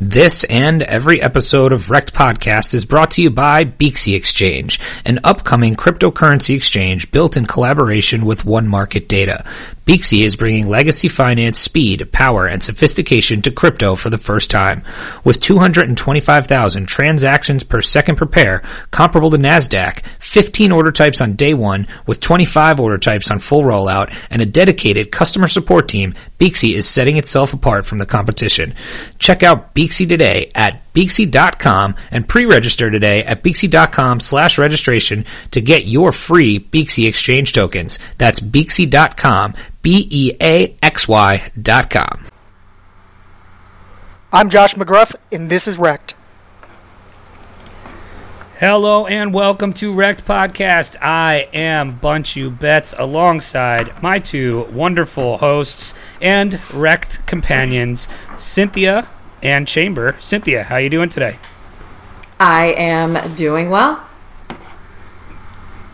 This and every episode of Wrecked Podcast is brought to you by Beaxy Exchange, an upcoming cryptocurrency exchange built in collaboration with One Market Data. Beaxy is bringing legacy finance speed, power, and sophistication to crypto for the first time. With 225,000 transactions per second per pair, comparable to NASDAQ, 15 order types on day one, with 25 order types on full rollout, and a dedicated customer support team, Beaxy is setting itself apart from the competition. Check out Beaxy today at Beaxy.com and pre-register today at Beaxy.com slash registration to get your free Beaxy exchange tokens. That's Beaxy.com, B-E-A-X-Y dot com. I'm Josh McGruff, and this is Wrecked. Hello and welcome to Wrecked Podcast. I am Bunchu Bets alongside my two wonderful hosts and Wrecked companions, Cynthia and Chamber. Cynthia, how you doing today? I am doing well.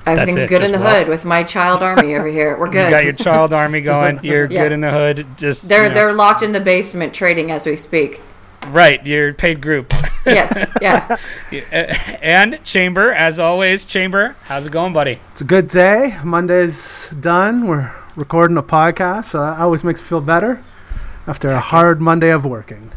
Everything's it, good in the well. hood with my child army over here. We're You good. got your child army going. You're Yeah. good in the hood. Just they're you know, they're locked in the basement trading as we speak. right. You're paid group. Yes, yeah. Eh, eh, and Chamber, as always, Chamber, how's it going, buddy? It's a good day. Monday's done. We're recording a podcast, so that always makes me feel better after a hard Monday of working.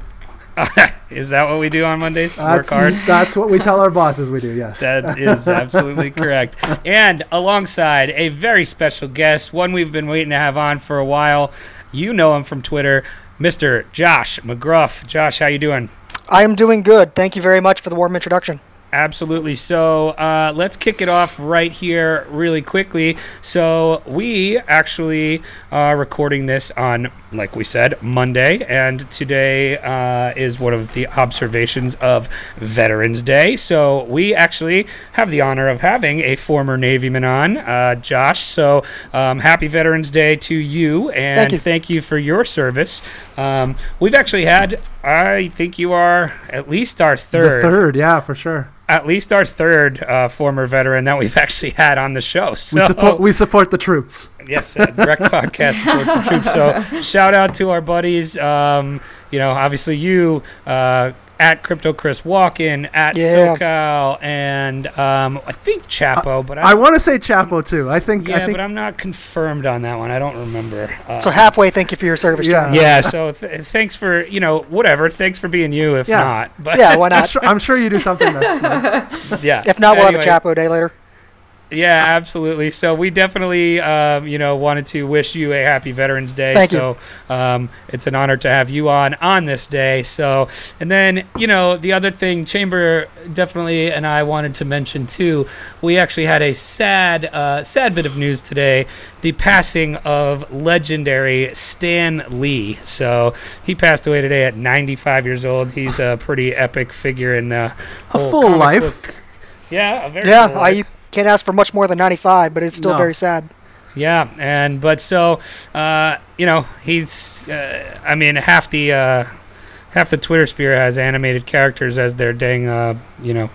Is that what we do on Mondays? That's, Work hard. that's what we tell our bosses we do, yes. That is absolutely correct. And alongside a very special guest, one we've been waiting to have on for a while. You know him from Twitter, Mr. Josh McGruff. Josh, how you doing? I am doing good. Thank you very much for the warm introduction. Absolutely. So uh, let's kick it off right here, really quickly. So we actually are recording this on, like we said, Monday, and today uh, is one of the observations of Veterans Day. So we actually have the honor of having a former Navyman on, uh, Josh. So um, happy Veterans Day to you, and Thank you. thank you for your service. Um, we've actually had, I think you are at least our the third third, yeah, for sure. at least our third uh, former veteran that we've actually had on the show. So We support we support the troops. yes, uh, Wrecked Podcast supports the troops. So shout out to our buddies. Um, you know, obviously you uh, at Crypto Chris Walken at Yeah. SoCal and um, I think Chapo, but I, I want to say Chapo too. I think yeah, I think but I'm not confirmed on that one. I don't remember. Uh, So halfway, thank you for your service, Yeah. John. yeah, so th- thanks for you know whatever. Thanks for being you. If Yeah. not, but Yeah, why I'm not? sure, I'm sure you do something that's nice. yeah. If not, we'll Anyway. have a Chapo day later. Yeah, absolutely. So we definitely, um, you know, wanted to wish you a happy Veterans Day. Thank you. so um, it's an honor to have you on on this day. So, and then you know, the other thing, Chamber definitely, and I wanted to mention too. We actually had a sad, uh, sad bit of news today: the passing of legendary Stan Lee. So he passed away today at 95 years old. He's a pretty epic figure in uh, A full life. book- Yeah, a very Yeah, life. I can't ask for much more than 95, but it's still No. very sad. Yeah, and but so uh, you know he's uh, I mean half the uh, half the Twitter sphere has animated characters as their dang uh, you know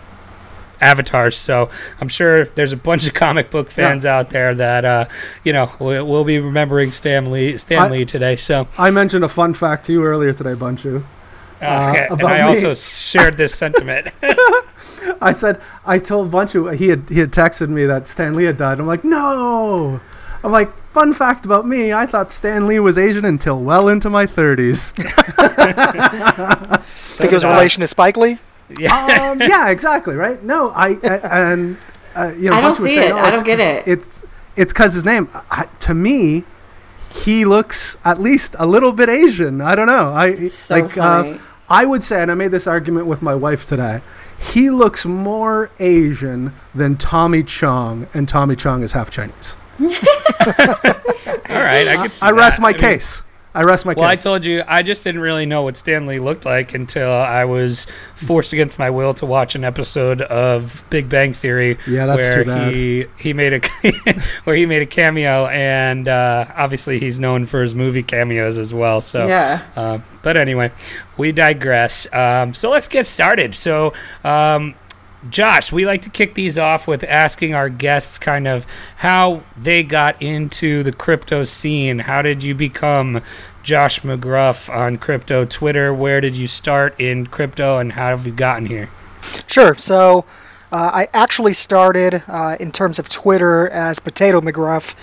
avatars. So I'm sure there's a bunch of comic book fans out there that uh, you know we'll, we'll be remembering Stan Lee Stan I- Lee today. So I mentioned a fun fact to you earlier today, Bunchu. Uh, Uh, okay. and I me. also shared this sentiment. I said I told Bunchu he had he had texted me that Stan Lee had died. I'm like, no. I'm like, fun fact about me, I thought Stan Lee was Asian until well into my 30s. think it was a relation to Spike Lee. yeah. um, yeah, exactly, right? No, I uh, and uh, you know, I don't see saying, it. "Oh, I don't get it." It's it's because his name. I, to me, he looks at least a little bit Asian. I don't know. I So like. funny. Uh, I would say, and I made this argument with my wife today. He looks more Asian than Tommy Chong, and Tommy Chong is half Chinese. All right, I can see I rest that. my mean, case. I rest my case. Well, I told you, I just didn't really know what Stan Lee looked like until I was forced against my will to watch an episode of Big Bang Theory, Yeah, that's where too bad. he he made a where he made a cameo, and uh, obviously he's known for his movie cameos as well. So, yeah. uh, but anyway, we digress. Um, so let's get started. So. Um, Josh, we like to kick these off with asking our guests kind of how they got into the crypto scene. How did you become Josh McGruff on crypto Twitter. Where did you start in crypto, and how have you gotten here? Sure. So uh, I actually started uh, in terms of Twitter as Potato McGruff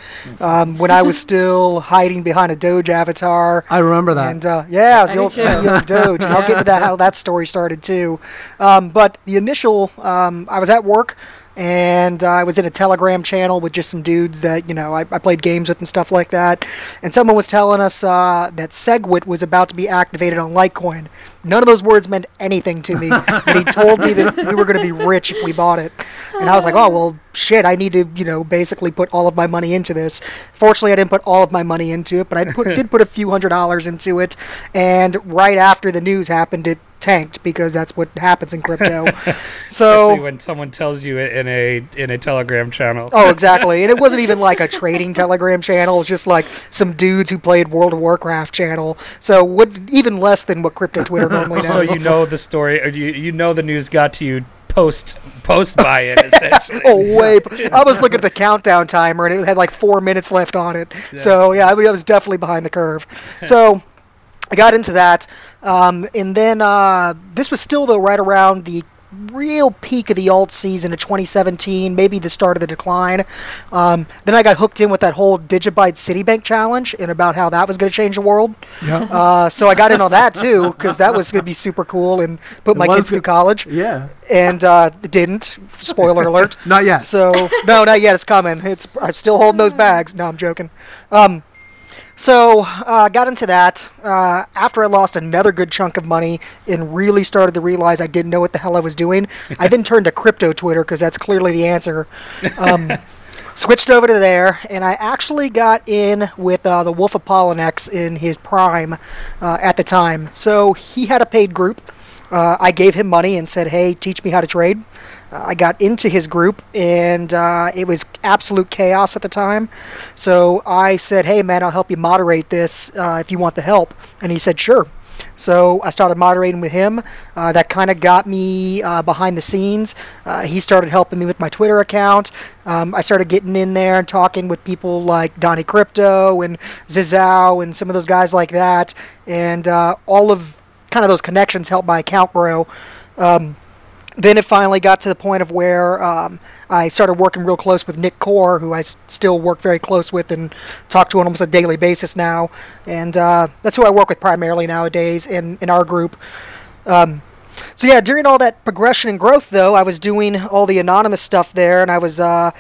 um, when I was still hiding behind a Doge avatar. I remember that. And uh, yeah, I was the do old too. CEO of Doge, and I'll get to that how that story started too. Um, but the initial, um, I was at work, and I was in a Telegram channel with just some dudes that you know I, I played games with and stuff like that. And someone was telling us uh, that Segwit was about to be activated on Litecoin. None of those words meant anything to me, but he told me that we were going to be rich if we bought it. And I was like, oh well, shit, I need to you know basically put all of my money into this. Fortunately, I didn't put all of my money into it, but I put, did put a few hundred dollars into it. And right after the news happened, it tanked because that's what happens in crypto. so Especially when someone tells you it in a in a Telegram channel. Oh, exactly. And it wasn't even like a trading Telegram channel. It was just like some dudes who played World of Warcraft channel. So what, even less than what crypto Twitter normally does. so you know the story, or you you know the news got to you post post buy in essentially. Oh, way. I was looking at the countdown timer and it had like four minutes left on it. So, yeah, I I was definitely behind the curve. So, I got into that. Um, and then uh, this was still, though, right around the real peak of the alt season of 2017, maybe the start of the decline. Um, then I got hooked in with that whole Digibyte Citibank challenge and about how that was going to change the world. Yeah. Uh, so I got in on that too because that was going to be super cool and put It my kids through college. yeah. And uh, it didn't. Spoiler alert. Not yet. So no, not yet. It's coming. It's I'm still holding those bags. No, I'm joking. Um, so uh, got into that uh, after I lost another good chunk of money and really started to realize I didn't know what the hell I was doing. I then turned to crypto Twitter because that's clearly the answer. Um, switched over to there, and I actually got in with uh, the Wolf of Poloniex in his prime uh, at the time. So he had a paid group. Uh, I gave him money and said, "Hey, teach me how to trade." I got into his group, and uh, it was absolute chaos at the time. So I said, "Hey, man, I'll help you moderate this uh, if you want the help." And he said, "Sure." So I started moderating with him. Uh, that kind of got me uh, behind the scenes. Uh, he started helping me with my Twitter account. Um, I started getting in there and talking with people like Donnie Crypto and Zizao and some of those guys like that. And uh, all of kind of those connections helped my account grow. Um, then it finally got to the point of where um, I started working real close with Nick Core, who I s- still work very close with and talk to on almost a daily basis now. And uh, that's who I work with primarily nowadays in, in our group. Um, so yeah, during all that progression and growth, though, I was doing all the anonymous stuff there, and I was uh,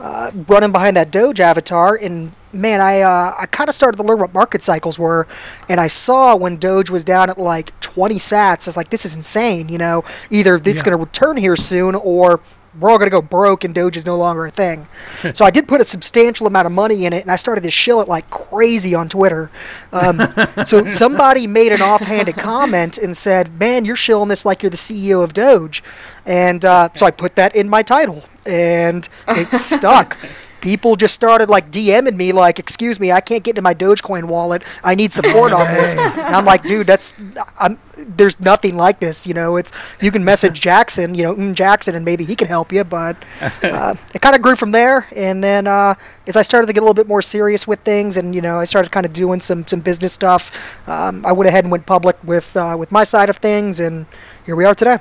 uh, running behind that Doge avatar. And man, I uh, I kind of started to learn what market cycles were, and I saw when Doge was down at like 20 Sats. I was like, this is insane. You know, either it's Yeah. going to return here soon, or we're all going to go broke and Doge is no longer a thing. so I did put a substantial amount of money in it, and I started to shill it like crazy on Twitter. Um, so somebody made an offhanded comment and said, "Man, you're shilling this like you're the CEO of Doge," and uh, so I put that in my title, and it stuck. People just started like DMing me, like, "Excuse me, I can't get into my Dogecoin wallet. I need support on this." And I'm like, "Dude, that's I'm there's nothing like this. You know, it's you can message Jackson, you know, mm, Jackson, and maybe he can help you." But uh, it kind of grew from there, and then uh, as I started to get a little bit more serious with things, and you know, I started kind of doing some some business stuff. Um, I went ahead and went public with uh, with my side of things, and here we are today.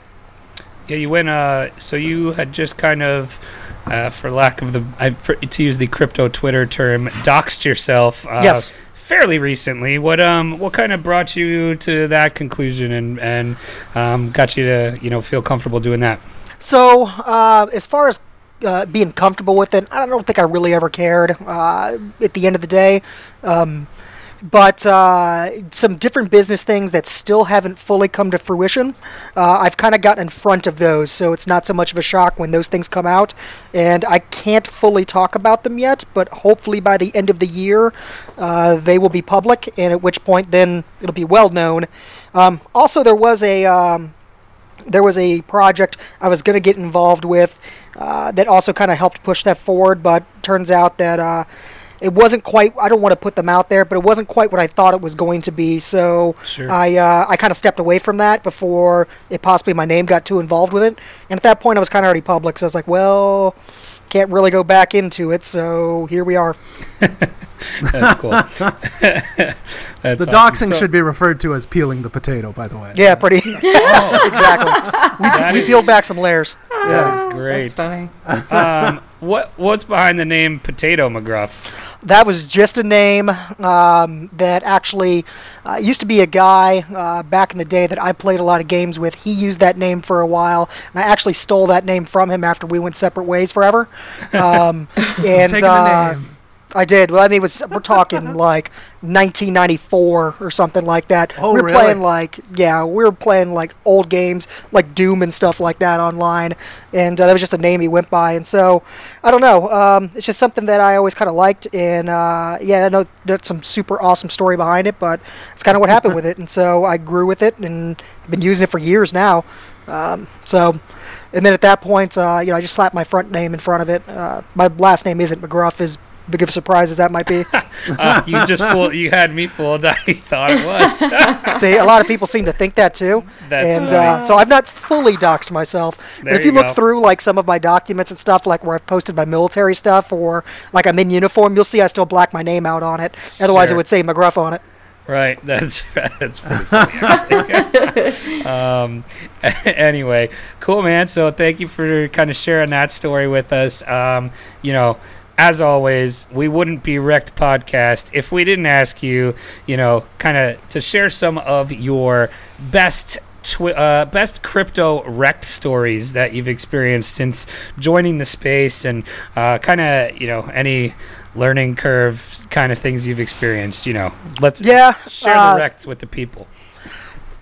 Yeah, you went. Uh, so you had just kind of, uh, for lack of the, I, for, to use the crypto Twitter term, doxed yourself. Uh, Yes. Fairly recently. What um what kind of brought you to that conclusion and and um, got you to you know feel comfortable doing that? So, uh, as far as uh, being comfortable with it, I don't think I really ever cared uh, at the end of the day. Um, but uh, some different business things that still haven't fully come to fruition, uh, I've kind of gotten in front of those, so it's not so much of a shock when those things come out. And I can't fully talk about them yet, but hopefully by the end of the year, uh, they will be public, and at which point then it'll be well known. Um, also, there was a. Um, there was a project I was going to get involved with uh, that also kind of helped push that forward, but turns out that uh, it wasn't quite. I don't want to put them out there, but it wasn't quite what I thought it was going to be. So Sure. I uh, I kind of stepped away from that before it possibly my name got too involved with it. And at that point, I was kind of already public, so I was like, well. can't really go back into it. So here we are. That's cool. That's The awesome. doxing So- should be referred to as peeling the potato, by the way. Yeah, pretty Oh, exactly. that We is- peeled back some layers. Yeah. That's great. That's funny. um, what what's behind the name Potato McGruff? That was just a name um, that actually uh, used to be a guy uh, back in the day that I played a lot of games with. He used that name for a while, and I actually stole that name from him after we went separate ways forever. Um, and Taking the uh, name. I did. Well, I mean, it was we're talking like 1994 or something like that. Oh, we were really? playing like yeah, we were playing like old games like Doom and stuff like that online, and uh, that was just a name he went by. And so I don't know. Um, it's just something that I always kind of liked, and uh, yeah, I know there's some super awesome story behind it, but it's kind of what happened with it. And so I grew with it, and I've been using it for years now. Um, so. And then at that point, uh, you know, I just slapped my front name in front of it. Uh, my last name isn't McGruff, as big of a surprise as that might be. Uh, you just fooled. You had me fooled. I thought it was. See, a lot of people seem to think that too. That's and uh, so I've not fully doxed myself. There but if you you, look go. through like some of my documents and stuff, like where I've posted my military stuff or like I'm in uniform, you'll see I still black my name out on it. Otherwise, Sure. it would say McGruff on it. Right. That's that's pretty funny. um, anyway, cool, man. So thank you for kind of sharing that story with us. Um, you know, as always, we wouldn't be Wrecked Podcast if we didn't ask you, you know, kind of to share some of your best. Twi- uh, best crypto wrecked stories that you've experienced since joining the space and uh, kind of you know any learning curve kind of things you've experienced you know let's Yeah, share uh, the wrecked with the people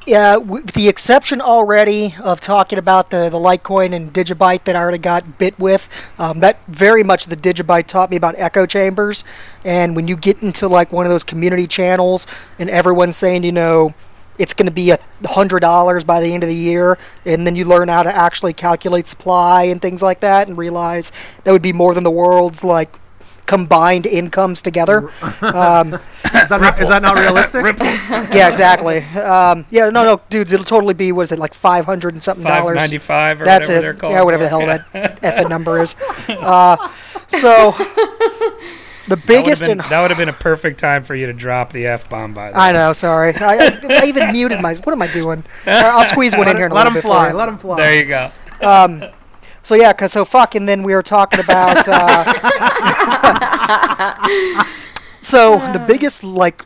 Yeah, with the exception already of talking about the, the Litecoin and Digibyte that I already got bit with, um, that very much the Digibyte taught me about echo chambers. And when you get into like one of those community channels and everyone's saying, you know, it's going to be a hundred dollars by the end of the year, and then you learn how to actually calculate supply and things like that, and realize that would be more than the world's like combined incomes together. Um, Is that, not, is that not realistic? yeah, exactly. Um, yeah, no, no, dudes, it'll totally be what is it like five hundred and something dollars? ninety five or That's whatever it. they're called. Yeah, whatever the hell that effing number is. Uh, so the That would, biggest have been, and that would have been a perfect time for you to drop the f bomb. By the way, I know, sorry. I, I, I even muted my. What am I doing? I'll squeeze one in here. In a Let little him bit fly. Let him fly. There you go. Um, so yeah, cause so fucking then we were talking about. Uh, so the biggest like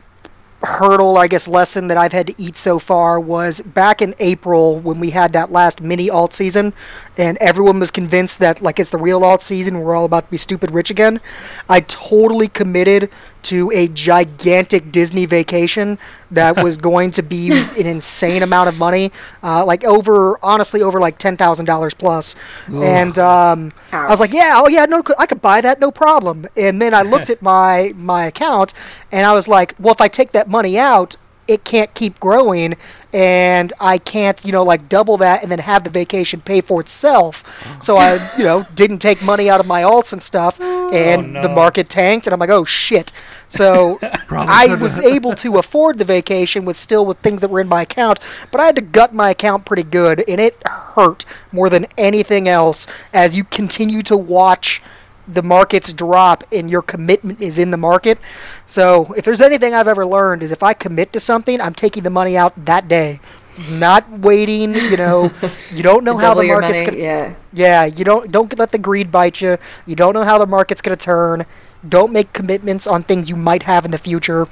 hurdle, I guess, lesson that I've had to eat so far was back in April when we had that last mini alt season, and everyone was convinced that like it's the real alt season. We're all about to be stupid rich again. I totally committed to a gigantic Disney vacation that was going to be an insane amount of money, uh, like over honestly over like ten thousand dollars plus. And um, I was like, yeah, oh yeah, no, I could buy that, no problem. And then I looked at my my account, and I was like, well, if I take that money out, it can't keep growing, and I can't, you know, like double that and then have the vacation pay for itself. So I, you know, didn't take money out of my alts and stuff, oh, and the no. market tanked, and I'm like, oh shit. So I was able to afford the vacation with still with things that were in my account, but I had to gut my account pretty good, and it hurt more than anything else as you continue to watch the markets drop and your commitment is in the market. So if there's anything I've ever learned is if I commit to something, I'm taking the money out that day. Not waiting, you know, you don't know how the market's money, gonna yeah. yeah, you don't don't let the greed bite you. You don't know how the market's going to turn. Don't make commitments on things you might have in the future.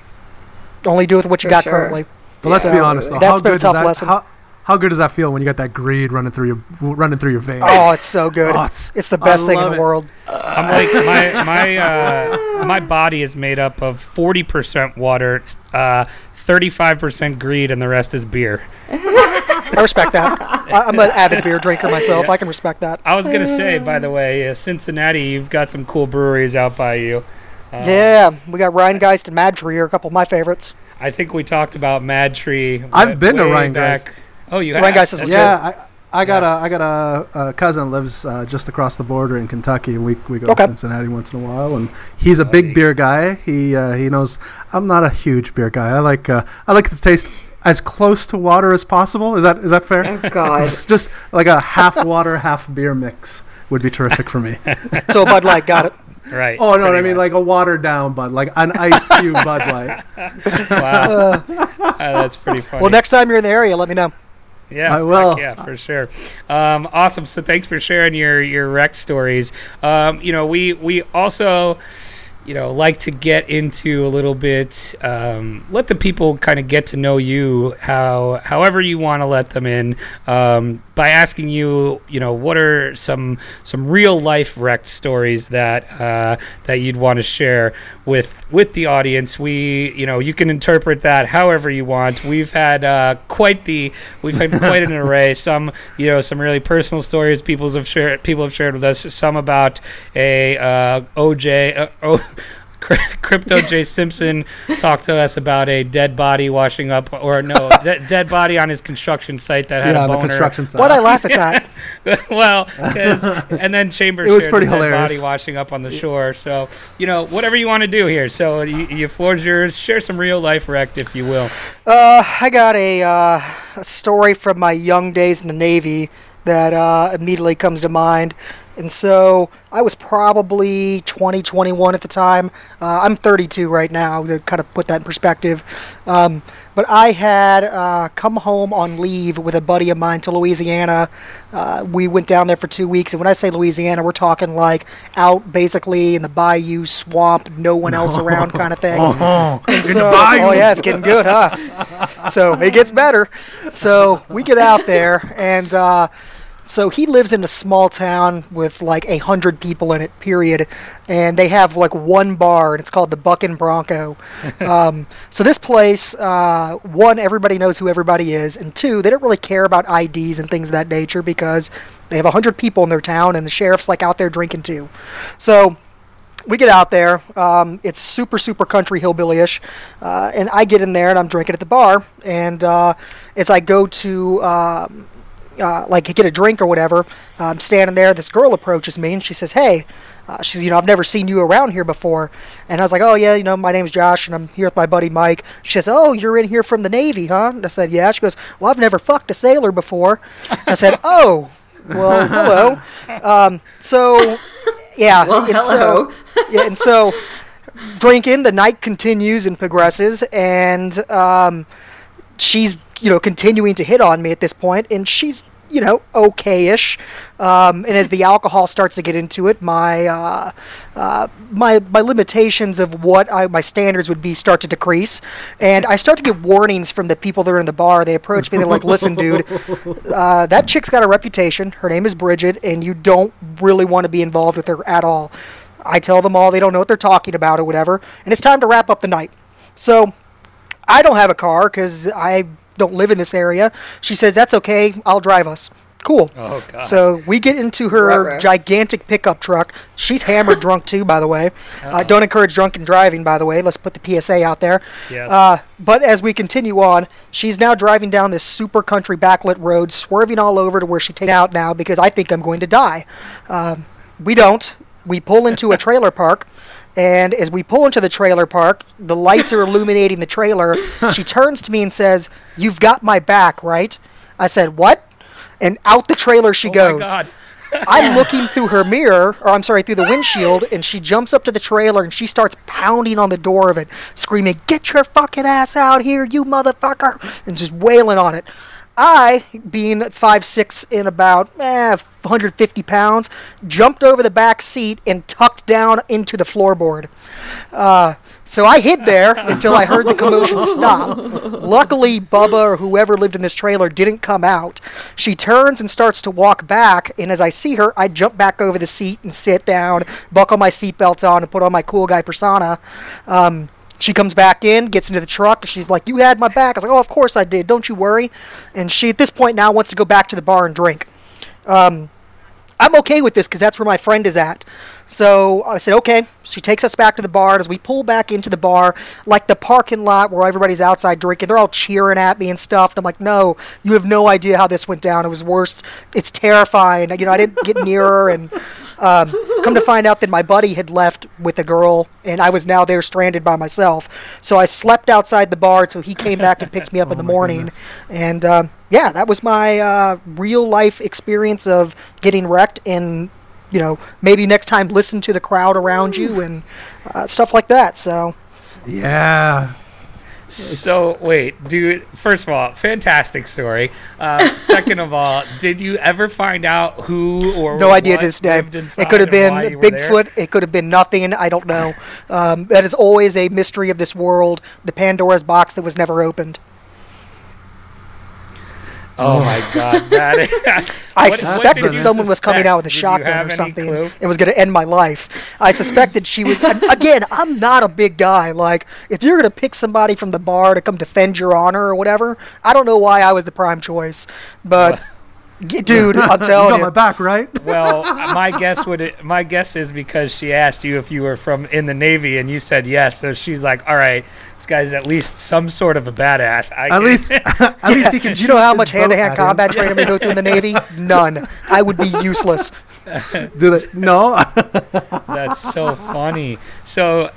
Only do with what you For got sure. currently. But let's be honest, though. That's how been a tough that, lesson. How, how good does that feel when you got that greed running through your running through your veins? Oh, it's so good. Oh, it's, it's- the best thing in the it. world. I'm like my my uh, my body is made up of forty percent water, uh, thirty-five percent greed, and the rest is beer. I respect that. I, I'm an avid beer drinker myself. I can respect that. I was gonna say, by the way, uh, Cincinnati, you've got some cool breweries out by you. Uh, yeah, we got Rhinegeist and Mad Tree are a couple of my favorites. I think we talked about Mad Tree. I've wa- been to way Rhinegeist. back- Oh, you have? Rhinegeist is That's yeah, I, I got a I got a, a cousin lives uh, just across the border in Kentucky, and we we go Okay. to Cincinnati once in a while. And he's a big beer guy. He uh, he knows I'm not a huge beer guy. I like uh, I like the taste as close to water as possible. Is that is that fair? Oh God. It's just like a half water, half beer mix would be terrific for me. So Bud Light got it. Right. Oh no, pretty I mean like a watered down Bud, like an ice cube Bud Light. wow. Uh, that's pretty funny. Well, next time you're in the area, let me know. Yeah, I will. Yeah, for sure. Um, awesome. So thanks for sharing your your wreck stories. Um, you know, we we also you know like to get into a little bit um, let the people kind of get to know you how however you want to let them in um, by asking you you know what are some some real life wrecked stories that uh, that you'd want to share with with the audience. We you know you can interpret that however you want. We've had uh, quite the we've had quite an array. Some you know some really personal stories people have shared people have shared with us. Some about a uh, OJ uh, oh, Crypto J Simpson talked to us about a dead body washing up, or no, de- dead body on his construction site that had yeah, a on the construction site. Why'd I laugh at that? well, 'cause- and then Chambers It was shared pretty the dead hilarious. body washing up on the shore. So you know, whatever you want to do here. So you, your floor's yours. Share some real life wrecked, if you will. Uh, I got a, uh, a story from my young days in the Navy that uh, immediately comes to mind. And so I was probably 20, 21 at the time. Uh, I'm 32 right now, to kind of put that in perspective. Um, but I had uh, come home on leave with a buddy of mine to Louisiana. Uh, we went down there for two weeks. And when I say Louisiana, we're talking like out basically in the bayou, swamp, no one else around kind of thing. And so, oh yeah, it's getting good, huh? so it gets better. So we get out there, and uh, so he lives in a small town with like a hundred people in it. Period, and they have like one bar, and it's called the Buck and Bronco. Um, so this place, uh, one, everybody knows who everybody is, and two, they don't really care about IDs and things of that nature because they have a hundred people in their town, and the sheriff's like out there drinking too. So we get out there. Um, it's super, super country hillbilly-ish, uh, and I get in there and I'm drinking at the bar. And uh, as I go to um, uh, like get a drink or whatever, I'm standing there. This girl approaches me and she says, "Hey." Uh, she says, you know, I've never seen you around here before. And I was like, oh, yeah, you know, my name's Josh and I'm here with my buddy Mike. She says, oh, you're in here from the Navy, huh? And I said, yeah. She goes, well, I've never fucked a sailor before. I said, oh, well, hello. Um, so, yeah. Well, and so- hello. yeah, and so drinking, the night continues and progresses, and um, she's you know continuing to hit on me at this point, and she's you know okay-ish. Um, and as the alcohol starts to get into it, my uh, uh, my my limitations of what I, my standards would be start to decrease, and I start to get warnings from the people that are in the bar. They approach me. They're like, "Listen, dude, uh, that chick's got a reputation. Her name is Bridget, and you don't really want to be involved with her at all." I tell them all they don't know what they're talking about or whatever, and it's time to wrap up the night. So I don't have a car because I don't live in this area. She says that's okay. I'll drive us. Cool. Oh, God. So we get into her Ruh-roh. gigantic pickup truck. She's hammered drunk too, by the way. Uh, don't encourage drunken driving, by the way. Let's put the PSA out there. Yes. Uh, but as we continue on, she's now driving down this super country backlit road, swerving all over to where she takes out now because I think I'm going to die. Um, we don't. We pull into a trailer park. And as we pull into the trailer park, the lights are illuminating the trailer. She turns to me and says, You've got my back, right? I said, What? And out the trailer she oh goes. my God. I'm looking through her mirror, or I'm sorry, through the windshield, and she jumps up to the trailer and she starts pounding on the door of it, screaming, Get your fucking ass out here, you motherfucker! And just wailing on it. I, being 5'6 and about eh, 150 pounds, jumped over the back seat and tucked down into the floorboard. Uh, so I hid there until I heard the commotion stop. Luckily, Bubba or whoever lived in this trailer didn't come out. She turns and starts to walk back, and as I see her, I jump back over the seat and sit down, buckle my seatbelt on, and put on my cool guy persona. Um, she comes back in, gets into the truck, and she's like, "You had my back." I was like, "Oh, of course I did. Don't you worry." And she, at this point, now wants to go back to the bar and drink. Um, I'm okay with this because that's where my friend is at. So I said, okay. She takes us back to the bar. As we pull back into the bar, like the parking lot where everybody's outside drinking, they're all cheering at me and stuff. And I'm like, no, you have no idea how this went down. It was worst. It's terrifying. You know, I didn't get near her. And um, come to find out that my buddy had left with a girl, and I was now there stranded by myself. So I slept outside the bar until he came back and picked me up in the morning. And um, yeah, that was my uh, real life experience of getting wrecked and you know, maybe next time listen to the crowd around you and uh, stuff like that. So Yeah. So wait, dude. First of all, fantastic story. Uh, second of all, did you ever find out who or no idea this day. It could have been why you were there? Bigfoot. It could have been nothing. I don't know. Um, that is always a mystery of this world. The Pandora's box that was never opened. Oh my god, that is, I What- what suspected did you someone was coming out with a? Did shotgun or something. clue? It was going to end my life. I suspected she was. again, I'm not a big guy. Like, if you're going to pick somebody from the bar to come defend your honor or whatever, I don't know why I was the prime choice. But, g- dude, I'm telling you telling got you. my back, right? Well, my guess would it, my guess is because she asked you if you were from in the Navy and you said yes, so she's like, "All right, this guy's at least some sort of a badass." I At can- least, at least he can. Do you know how much hand-to-hand combat training we go through in the Navy? None. I would be useless. Do they? No. That's so funny. So,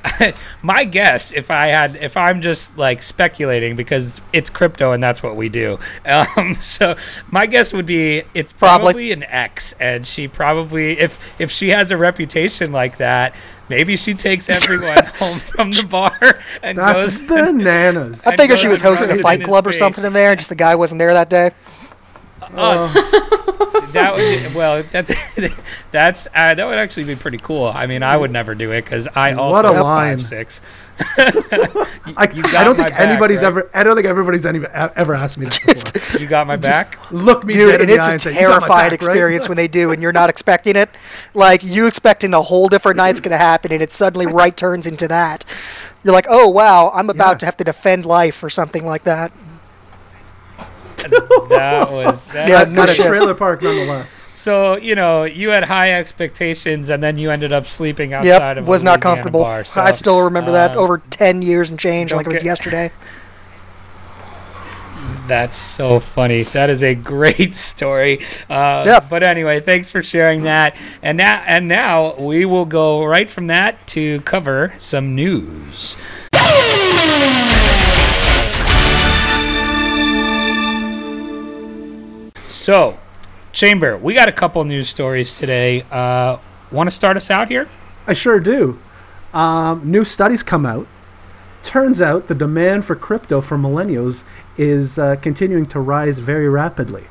my guess, if I had, if I'm just like speculating because it's crypto and that's what we do. Um, so, my guess would be it's Probably. probably an X, and she probably, if if she has a reputation like that, maybe she takes everyone home from the bar and That's goes. bananas. I And figure go she was hosting a fight in club or something in there, and just the guy wasn't there that day. Uh, uh, oh. That would well that's that's uh, that would actually be pretty cool i mean i would never do it because i also What a have line. five six I, you I don't think back, anybody's right? ever. I don't think everybody's any, ever asked me that before. you got my back Look me Dude, dead and in the it's eye a and say, "You got my terrifying back, right?" experience when they do, and you're not expecting it. Like you expecting a whole different night's going to happen, and it suddenly right turns into that. You're like, oh wow, I'm about Yeah. to have to defend life or something like that. that was that Yeah, At, no a trailer park, nonetheless. so you know you had high expectations and then you ended up sleeping outside Yep, of was a not Louisiana comfortable. bar, so, I still remember that um, over ten years and change, like it was yesterday. That's so funny. That is a great story. Uh, Yep. But anyway, thanks for sharing that. And now, and now we will go right from that to cover some news. So, Chamber, we got a couple news stories today. Uh, Want to start us out here? I sure do. Um, new studies come out. Turns out the demand for crypto for millennials is uh, continuing to rise very rapidly.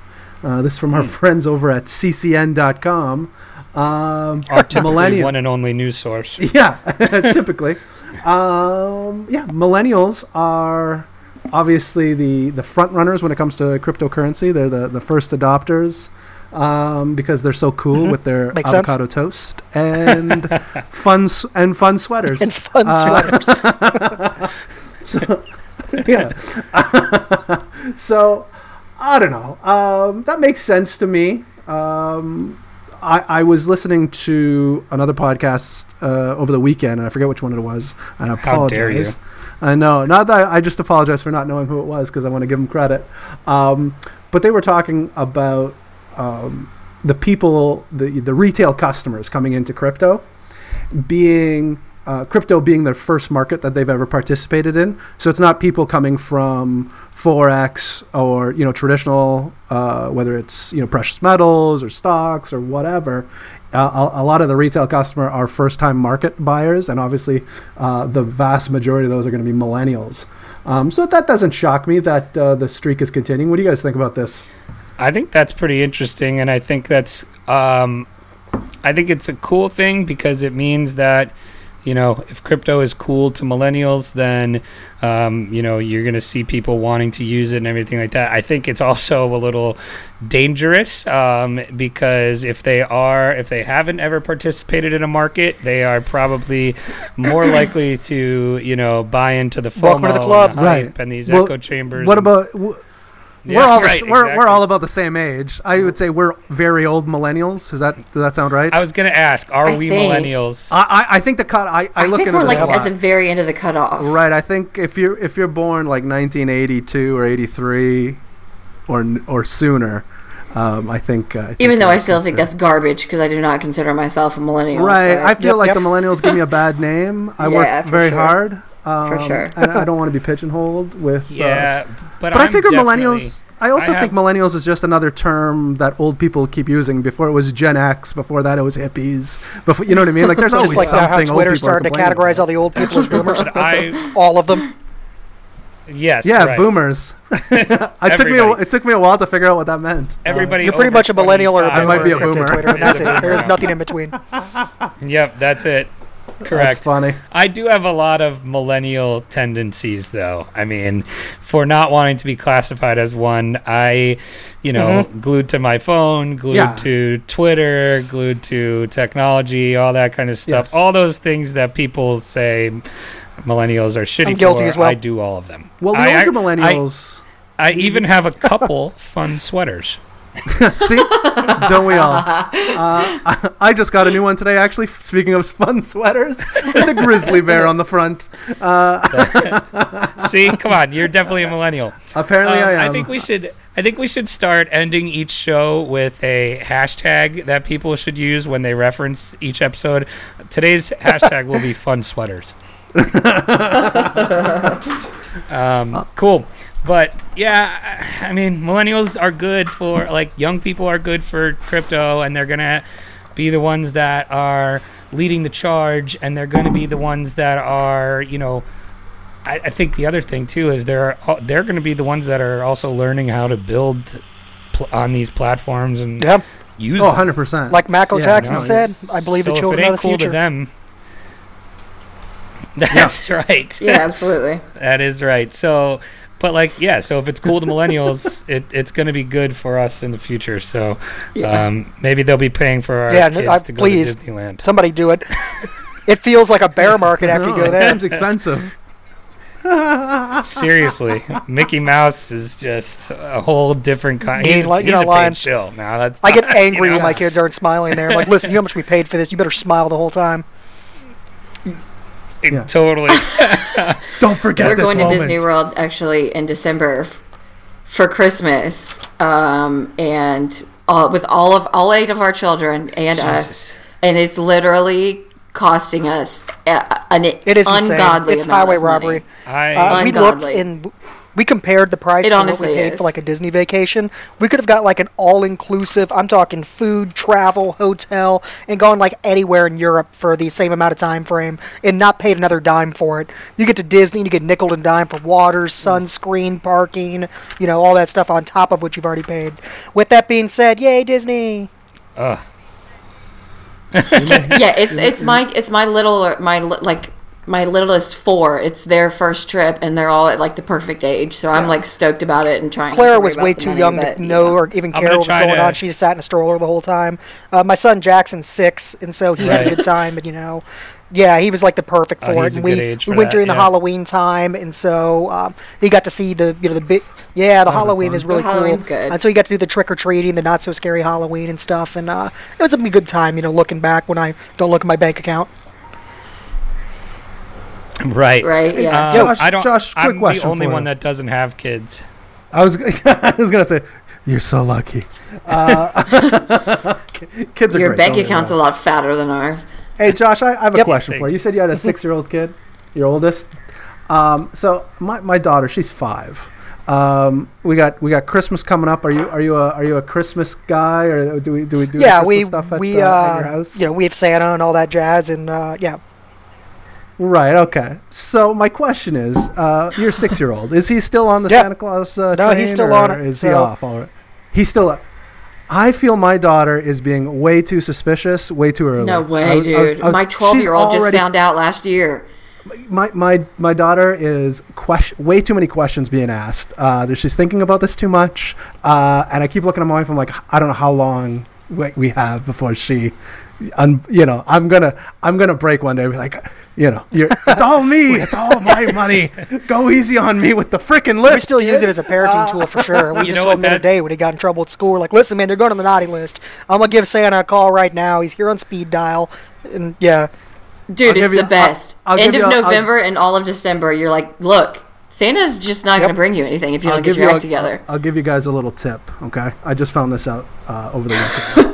Uh, this from our Hmm. friends over at ccn.com. Um, Our typically one and only news source. yeah, typically. Um, yeah, millennials are obviously the, the front runners when it comes to cryptocurrency. They're the, the first adopters um, because they're so cool with their Makes sense. avocado toast and fun s- and fun sweaters. And fun Uh, sweaters. yeah. so I don't know. Um, that makes sense to me. Um, I, I was listening to another podcast uh, over the weekend, and I forget which one it was. And I How dare you. apologize. I know. Not that I just apologize for not knowing who it was because I want to give them credit. Um, but they were talking about um, the people, the the retail customers coming into crypto, being uh, crypto being their first market that they've ever participated in. So it's not people coming from forex or you know traditional, uh, whether it's you know precious metals or stocks or whatever. A, a lot of the retail customer are first-time market buyers, and obviously, uh, the vast majority of those are going to be millennials. Um, so that doesn't shock me that uh, the streak is continuing. What do you guys think about this? I think that's pretty interesting, and I think that's um, I think it's a cool thing because it means that you know if crypto is cool to millennials, then um, you know you're going to see people wanting to use it and everything like that. I think it's also a little dangerous um, because if they are if they haven't ever participated in a market, they are probably more likely to you know buy into the FOMO Welcome to the club. and, the Right. hype and these Well, echo chambers. What and- about? W- Yeah, we're all the we're, we're all about the same age. I would say we're very old millennials. Is that does that sound right? I was going to ask, are I we think- millennials? I, I, I think the cut. I, I, I, look think into we're this like at the very end of the cutoff. Right. I think if you're if you're born like 1982 or 83 or or sooner, um, I think. Uh, I think Even though I still think that's garbage because I do not consider myself a millennial. right. I feel Yep, like yep. the millennials give me a bad name. I Yeah, work very sure. hard. Um, sure. and I don't want to be pigeonholed with. uh, Yeah, but but i I'm figure millennials. I also I think millennials is just another term that old people keep using. Before it was Gen X. Before that it was hippies. Before you know what I mean? Like there's always Just like something. how old Twitter people are started to complaining categorize all the old people as boomers. I all of them. yes, Yeah, right. boomers. I took me. A, it took me a while to figure out what that meant. Everybody. You're pretty much a millennial or a 25 I might be a boomer, boomer. Twitter, that's it. There is nothing in between. Yep, that's it. That's Correct. funny. I do have a lot of millennial tendencies, though. I mean, for not wanting to be classified as one, I, you know, mm-hmm. glued to my phone, glued Yeah. to Twitter, glued to technology, all that kind of stuff. Yes. All those things that people say millennials are shitty I'm guilty for, as well. I do all of them. Well, the I- older millennials. I, I even have a couple fun sweaters. see, don't we all? Uh, I, I just got a new one today. Actually, speaking of fun sweaters, with a grizzly bear on the front. See, come on, you're definitely a millennial. Apparently, Um, I am. I think we should. I think we should start ending each show with a hashtag that people should use when they reference each episode. Today's hashtag will be fun sweaters. um, cool, but yeah, I I mean, millennials are good for like young people are good for crypto, and they're gonna be the ones that are leading the charge, and they're gonna be the ones that are, you know. I, I think the other thing too is they're they're going to be the ones that are also learning how to build pl- on these platforms and Yeah, use oh, them. 100 percent. like Michael Yeah, Jackson no, said, I believe so the if children it are ain't the cool future. to them, that's right. Yeah, absolutely. that is right. So, but like, yeah. So if it's cool to millennials, it, it's going to be good for us in the future. So, Yeah. um, maybe they'll be paying for our Yeah, kids I- to go please. to Disneyland. Somebody do it. it feels like a bear market after you go there. It's expensive. Seriously, Mickey Mouse is just a whole different kind. Mean, He's, like, he's you're a not lying. paid chill. Now that's I get angry you know? when my kids aren't smiling there. I'm like, listen, you know how much we paid for this? You better smile the whole time. It- Yeah. Totally. Don't forget We're this going moment. to Disney World actually in December f- for Christmas, um, and all, with all of all eight of our children and us, and it's literally costing us uh, an It is insane. ungodly It's amount highway of money. robbery. I Uh, we looked Ungodly. And we compared the price It for what we paid is. for like a Disney vacation. We could have got like an all-inclusive. I'm talking food, travel, hotel, and gone like anywhere in Europe for the same amount of time frame, and not paid another dime for it. You get to Disney, you get nickel and dime for water, sunscreen, parking, you know, all that stuff on top of what you've already paid. With that being said, yay Disney! Ugh. yeah, it's it's my it's my little my like my littlest four. It's their first trip, and they're all at like the perfect age. So I'm like stoked about it and trying. not to Clara was way too money, young but, to you know or even care gonna what was going to- on. She just sat in a stroller the whole time. Uh, my son Jackson's six, and so he had a good time. And you know, yeah, he was like the perfect Oh, for he's it. And we good we went that, during the. Halloween time, and so um, he got to see the you know the big. Yeah, the Halloween fun. is really The Halloween's cool. good. And so he got to do the trick or treating, the not so scary Halloween and stuff, and uh, it was a good time. You know, looking back when I don't look at my bank account. Right. Right? Yeah. Um, Josh- I don't. Josh, quick I'm question the only for one you. that doesn't have kids. I was I was gonna say you're so lucky. Uh, kids are Your great, bank don't get me account's a lot fatter than ours. Hey Josh, I, I have a Yep. question for you. You said you had a six-year-old kid, your oldest. Um, so my, my daughter, she's five. Um, we got we got Christmas coming up. Are you are you a are you a Christmas guy or do we do we do yeah, Christmas we stuff at, we uh, uh, at your house? you know we have Santa and all that jazz, and uh, yeah, Right. Okay. So my question is, uh, your six-year-old is he still on the Yeah. Santa Claus uh, No, train? he's still or on it, Is he so- off? All right. He's still. I feel my daughter is being way too suspicious, way too early. No way, I was- I was- I was- my 12 year old just found out last year. my my my daughter is question way too many questions being asked. Uh, she's thinking about this too much, uh, and I keep looking at my wife. I'm like, I don't know how long we, we have before she, un, you know, I'm gonna I'm gonna break one day. and Be like, you know, you're, it's all me. It's all my money. Go easy on me with the freaking list. we still use it as a parenting tool for sure. We just told him the other that- day when he got in trouble at school. We're like, listen, man, you're going on the naughty list. I'm gonna give Santa a call right now. He's here on speed dial, and yeah, Dude, I'll it's give you- the best. I'll- I'll End give of you- I'll- November and all of December, you're like, look, Santa's just not Yep. going to bring you anything if you I'll don't get give your you act a- together. I'll give you guys a little tip. Okay, I just found this out uh, over the weekend.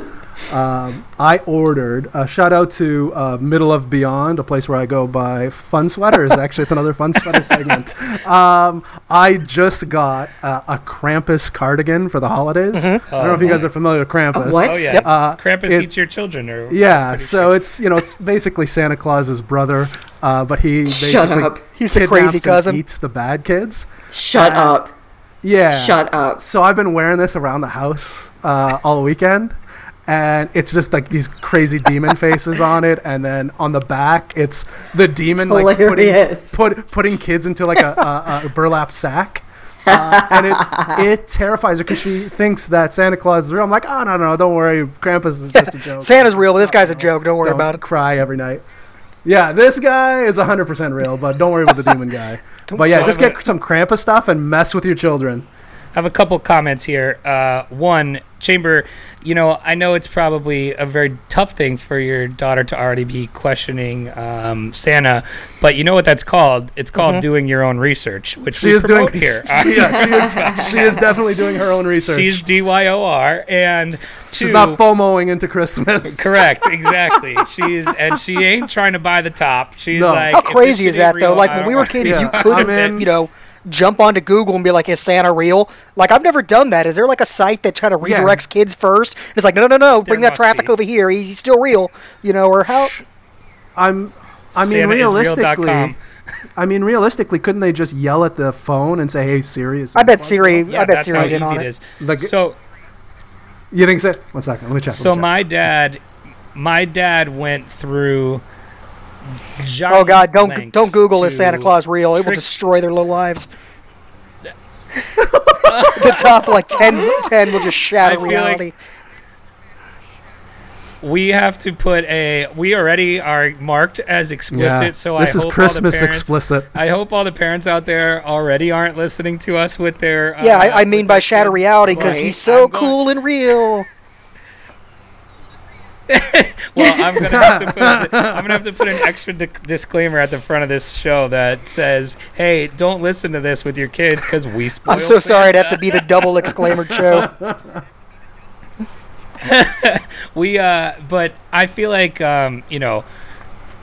Um, I ordered. Uh, shout out to uh, Middle of Beyond, a place where I go buy fun sweaters. Actually, it's another fun sweater segment. Um, I just got uh, a Krampus cardigan for the holidays. I don't know if you guys are familiar with Krampus. A what? Oh yeah, Yep. Uh, Krampus it- eats your children, or Yeah, so sure. it's you know it's basically Santa Claus's brother, uh, but he Shut basically up. He's the crazy and cousin. eats the bad kids. Shut Uh, up. Yeah, Shut up. So I've been wearing this around the house uh, all weekend, and it's just like these crazy demon faces on it, and then on the back it's the demon like putting put, putting kids into like a, a, a burlap sack. Uh, and it it terrifies her because she thinks that Santa Claus is real. I'm like, oh no no, don't worry, Krampus is just a joke. Santa's real. but This guy's a joke. Don't worry Don't about it. Cry every night. Yeah, this guy is 100% real, but don't worry about the demon guy. But yeah, just get some Krampus stuff and mess with your children. I have a couple comments here. Uh, one, Chamber, you know, I know it's probably a very tough thing for your daughter to already be questioning um, Santa, but you know what that's called? It's called doing your own research, which She we is doing here. Uh, yeah, she is, she is definitely doing her own research. She's DYOR, and She's not FOMOing into Christmas. Correct, exactly. She's and she ain't trying to buy the top. She's No. like, How crazy is that though? Like when we were kids, Yeah, you couldn't, in. you know, jump onto Google and be like, "Is Santa real?" Like I've never done that. Is there like a site that kind of Yeah. redirects kids first? It's like, no, no, no, no, bring There that traffic be. over here. He's still real, you know, or how? I'm. I mean, SantaIsReal.com. realistically, I mean, realistically, couldn't they just yell at the phone and say, "Hey, Siri"? is I bet Santa Siri. Yeah, I bet that's how Siri's in easy on it it. is. Like, So you think so? One second, let me check. So let me check. my dad, my dad went through. Oh God! Don't don't Google is Santa Claus real? It will destroy their little lives. the top like 10, 10 will just shatter I feel like- reality. We have to put a. We already are marked as explicit. yeah, So this I is hope Christmas all the parents, explicit. I hope all the parents out there already aren't listening to us with their. yeah, uh, I, I mean by shatter reality because he's so I'm going- cool and real. Well, I'm gonna have to put. I'm gonna have to put an extra di- disclaimer at the front of this show that says, "Hey, don't listen to this with your kids because we spoil." I'm so sorry to have to be the double exclaimer show. We uh but I feel like um, you know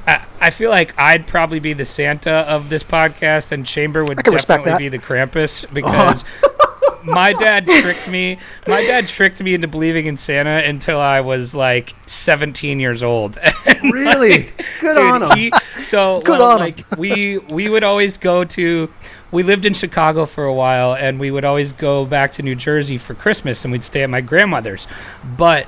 I, I feel like I'd probably be the Santa of this podcast and Chamber would I can respect definitely be the Krampus because my dad tricked me my dad tricked me into believing in Santa until I was like 17 years old. And, Really? Good Dude, on him. he, so Good well, on him. like we we would always go to we lived in Chicago for a while and we would always go back to New Jersey for Christmas and we'd stay at my grandmother's. But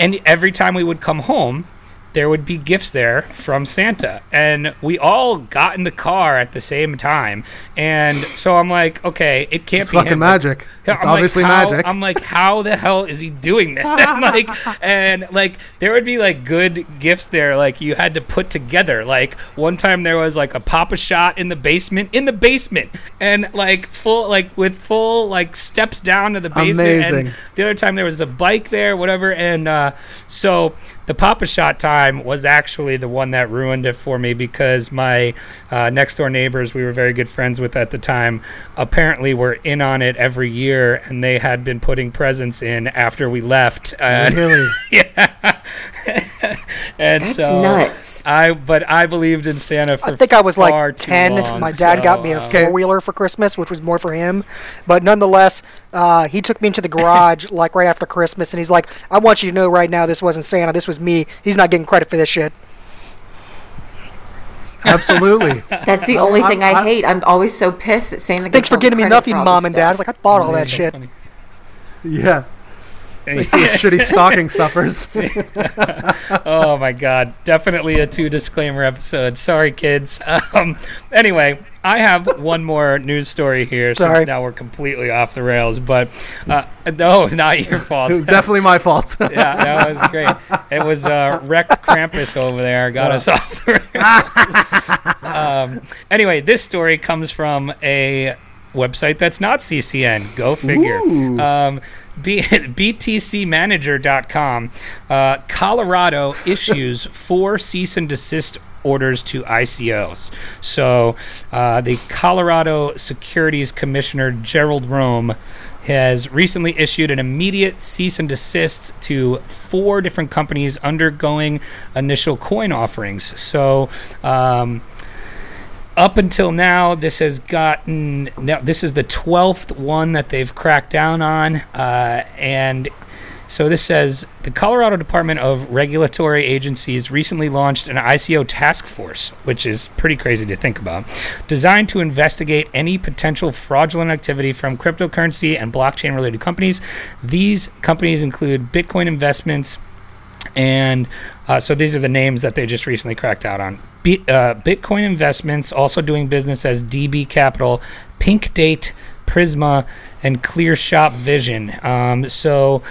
and every time we would come home, there would be gifts there from Santa. And we all got in the car at the same time. And so I'm like, okay, it can't It's be fucking him. magic. It's I'm like, obviously how- magic. I'm like, how the hell is he doing this? and like, and like, there would be like good gifts there, like you had to put together. Like one time there was like a Papa Shot in the basement, in the basement, and like full, like with full like steps down to the basement. Amazing. And the other time there was a bike there, whatever. And uh, so the Papa Shot time was actually the one that ruined it for me because my uh, next door neighbors, we were very good friends with at the time, apparently were in on it every year, and they had been putting presents in after we left. Uh, really? yeah, and That's so nuts. I, but I believed in Santa for I think I was like too 10. long, My dad so, got me a um, four wheeler for Christmas, which was more for him. But nonetheless, uh, he took me into the garage like right after Christmas, and he's like, I want you to know right now this wasn't Santa. This was me. He's not getting credit for this shit. Absolutely. That's the only thing I, I- hate. I'm always so pissed that Santa gets Thanks for all getting me nothing, mom and dad. I was like, I bought all that shit. Yeah. Shitty stocking stuffers. oh my god. Definitely a two disclaimer episode. Sorry kids. Um, anyway i have one more news story here Sorry. since now we're completely off the rails but uh, no not your fault. It was definitely my fault. yeah that was great. It was uh, wrecked krampus over there got us off the rails. Um, anyway this story comes from a website that's not ccn go figure um, B- BTCmanager.com. Uh, Colorado issues four cease and desist orders to ICOs. So uh, the Colorado Securities Commissioner Gerald Rome has recently issued an immediate cease and desist to four different companies undergoing initial coin offerings. So, um, up until now, this has gotten now. This is the twelfth one that they've cracked down on, uh, and so this says the Colorado Department of Regulatory Agencies recently launched an ICO task force, which is pretty crazy to think about, designed to investigate any potential fraudulent activity from cryptocurrency and blockchain related companies. These companies include Bitcoin Investments, and uh, so these are the names that they just recently cracked out on. B- uh, Bitcoin Investments, also doing business as DB Capital, Pink Date, Prisma, and Clear Shop Vision. Um, so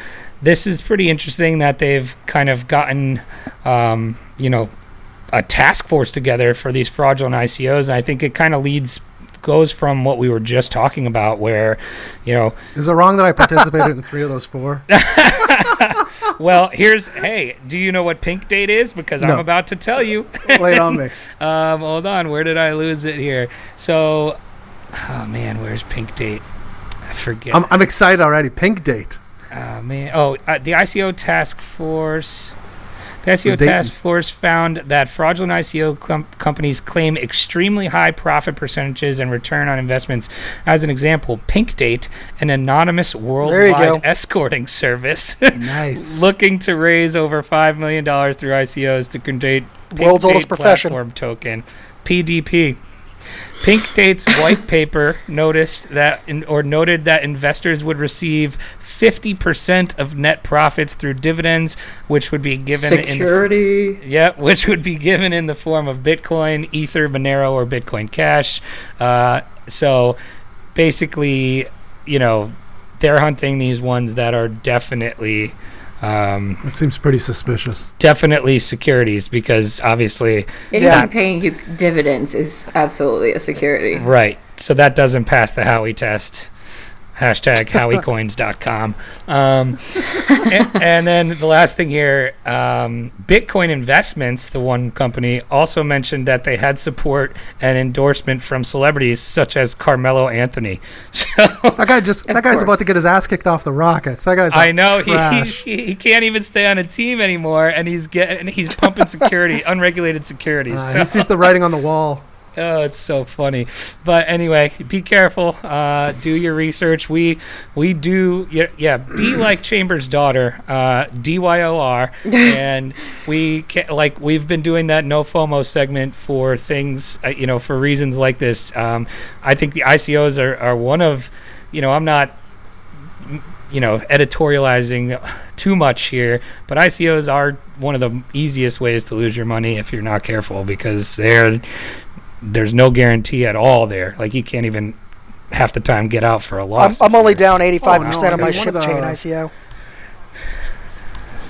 this is pretty interesting that they've kind of gotten, um, you know, a task force together for these fraudulent ICOs. And I think it kind of leads goes from what we were just talking about where you know Is it wrong that I participated in three of those four? well here's hey do you know what pink date is because i'm about to tell you Lay on me. um hold on where did i lose it here so oh man where's pink date i forget I'm, I'm excited already. Pink date. Oh man! Oh, uh, the ICO task force. The ICO Dayton. task force found that fraudulent ICO com- companies claim extremely high profit percentages and return on investments. As an example, Pink Date, an anonymous worldwide escorting service, Nice. looking to raise over five million dollars through ICOs to create Pink World's oldest Date profession. platform token, PDP. Pink Date's white paper noticed that, in, or noted that investors would receive 50% of net profits through dividends, which would be given in the, Security. yeah, which would be given in the form of Bitcoin, Ether, Monero, or Bitcoin Cash. Uh, so basically, you know, they're hunting these ones that are definitely. Um, That seems pretty suspicious. definitely securities because obviously Anything Yeah. paying you dividends is absolutely a security. Right. So that doesn't pass the Howey test. Hashtag HoweyCoins.com. Um, and, and then the last thing here um, Bitcoin Investments, the one company, also mentioned that they had support and endorsement from celebrities such as Carmelo Anthony. So That guy just that guy's course. about to get his ass kicked off the Rockets. That guy's I know he, he, he can't even stay on a team anymore, and he's getting he's pumping security, unregulated securities. Uh, So- he sees the writing on the wall. Oh, it's so funny. But anyway, be careful. Uh, do your research. We we do yeah, yeah be like Chambers' daughter, uh, DYOR, and we ca like we've been doing that no FOMO segment for things uh, you know for reasons like this. Um, I think the ICOs are, are one of you know I'm not you know editorializing too much here, but ICOs are one of the easiest ways to lose your money if you're not careful because they're there's no guarantee at all there. Like you can't even half the time get out for a I'm, loss. I'm if only down 85% no, of my ship one of chain ICO.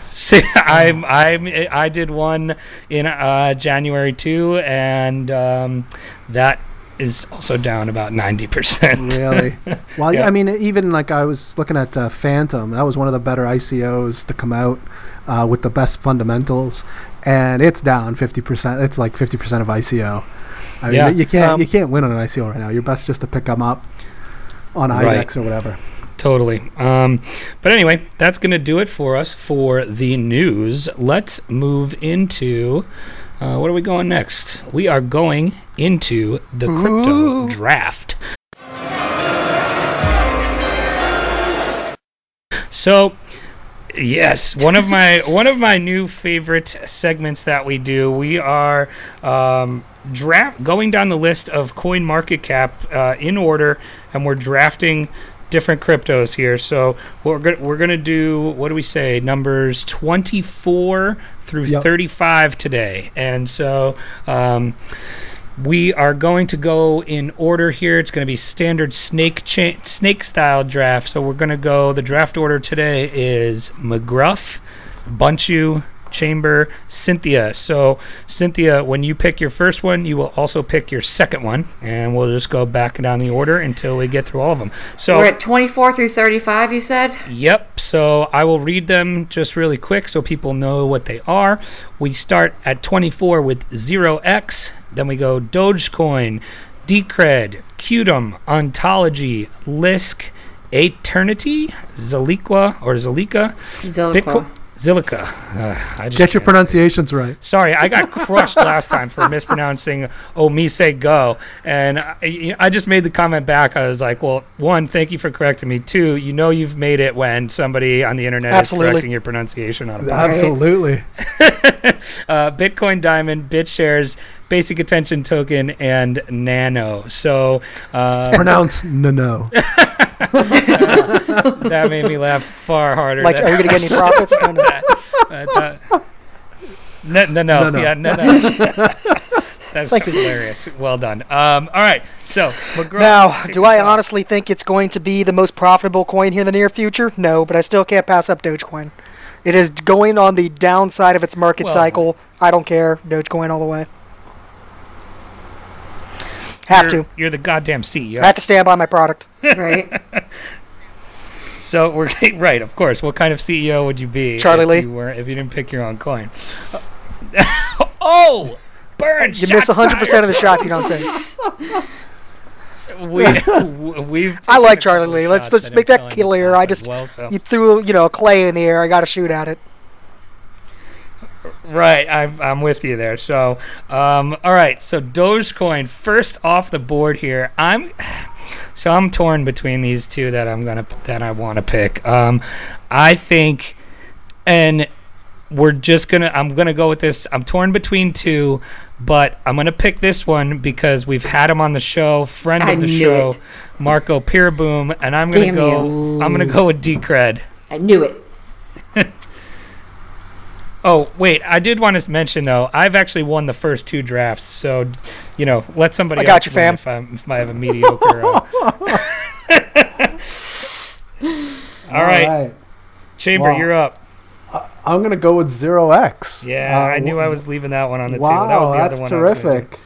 See, I'm I'm I did one in uh, January too, and um, that is also down about ninety percent. Really? Well, Yeah. I mean, even like I was looking at uh, Fantom. That was one of the better ICOs to come out uh, with the best fundamentals, and it's down fifty percent. It's like fifty percent of ICO. I mean, Yeah. you can't Um, you can't win on an ICO right now. You're best just to pick them up on Right. Or whatever. Totally. Um, but anyway, that's going to do it for us for the news. Let's move into uh, what are we going next? We are going into the crypto Ooh. draft. So, yes, one of my one of my new favorite segments that we do. We are um, draft going down the list of coin market cap uh, in order, and we're drafting different cryptos here. So we're gonna we're gonna do what do we say numbers twenty four through Yep. thirty five today, and so. Um, we are going to go in order here. It's going to be standard snake cha- snake style draft. So we're going to go. The draft order today is McGruff, Bunchu, Chamber, Cynthia. So Cynthia, when you pick your first one, you will also pick your second one, and we'll just go back down the order until we get through all of them. So We're at 24 through 35, you said? Yep. So I will read them just really quick so people know what they are. We start at 24 with 0x. Then we go Dogecoin, Decred, Qtum, Ontology, Lisk, Aeternity, Zaliqua or Zalika. Bitcoin, Zilliqa. Uh, I just Get your pronunciations right. Sorry, I got crushed last time for mispronouncing OmiseGO. And I, I just made the comment back. I was like, well, one, thank you for correcting me. Two, you know you've made it when somebody on the internet Absolutely. is correcting your pronunciation on a podcast. Absolutely. Uh, Bitcoin Diamond, BitShares, Basic Attention Token, and Nano. So uh, Pronounce no no. that made me laugh far harder. Like, than are we gonna get any profits? No, no. I thought- No, no, no, No, no. yeah, no, no. That's Thank you. hilarious. Well done. Um, all right, so McGraw, Now, do I off. honestly think it's going to be the most profitable coin here in the near future? No, but I still can't pass up Dogecoin. It is going on the downside of its market Well- cycle. I don't care. Dogecoin all the way. Have you're, to. You're the goddamn CEO. I have to stand by my product. right? so we're right, of course. What kind of CEO would you be, Charlie if Lee. You weren't, if you didn't pick your own coin. oh, burn! You miss 100% of the shots you don't take. We, we've. I like Charlie Lee. Let's shots just at make that clear. I just- well, so. You threw, you know, clay in the air. I got to shoot at it. Right, I'm, I'm with you there. So, um, all right. So Dogecoin first off the board here. I'm so I'm torn between these two that I'm gonna that I want to pick. Um, I think, and we're just gonna I'm gonna go with this. I'm torn between two, but I'm gonna pick this one because we've had him on the show, friend I of the show, it. Marco Peerboom, and I'm gonna Damn go. you. I'm gonna go with Decred. I knew it. Oh wait, I did want to mention though. I've actually won the first two drafts, so you know, let somebody. I got else you, fam. If, I'm, if I have a mediocre. Uh... All right, Chamber, Wow. you're up. I'm gonna go with zero X. Yeah, I knew I was leaving that one on the Wow, table. That was the that's other one. I was terrific.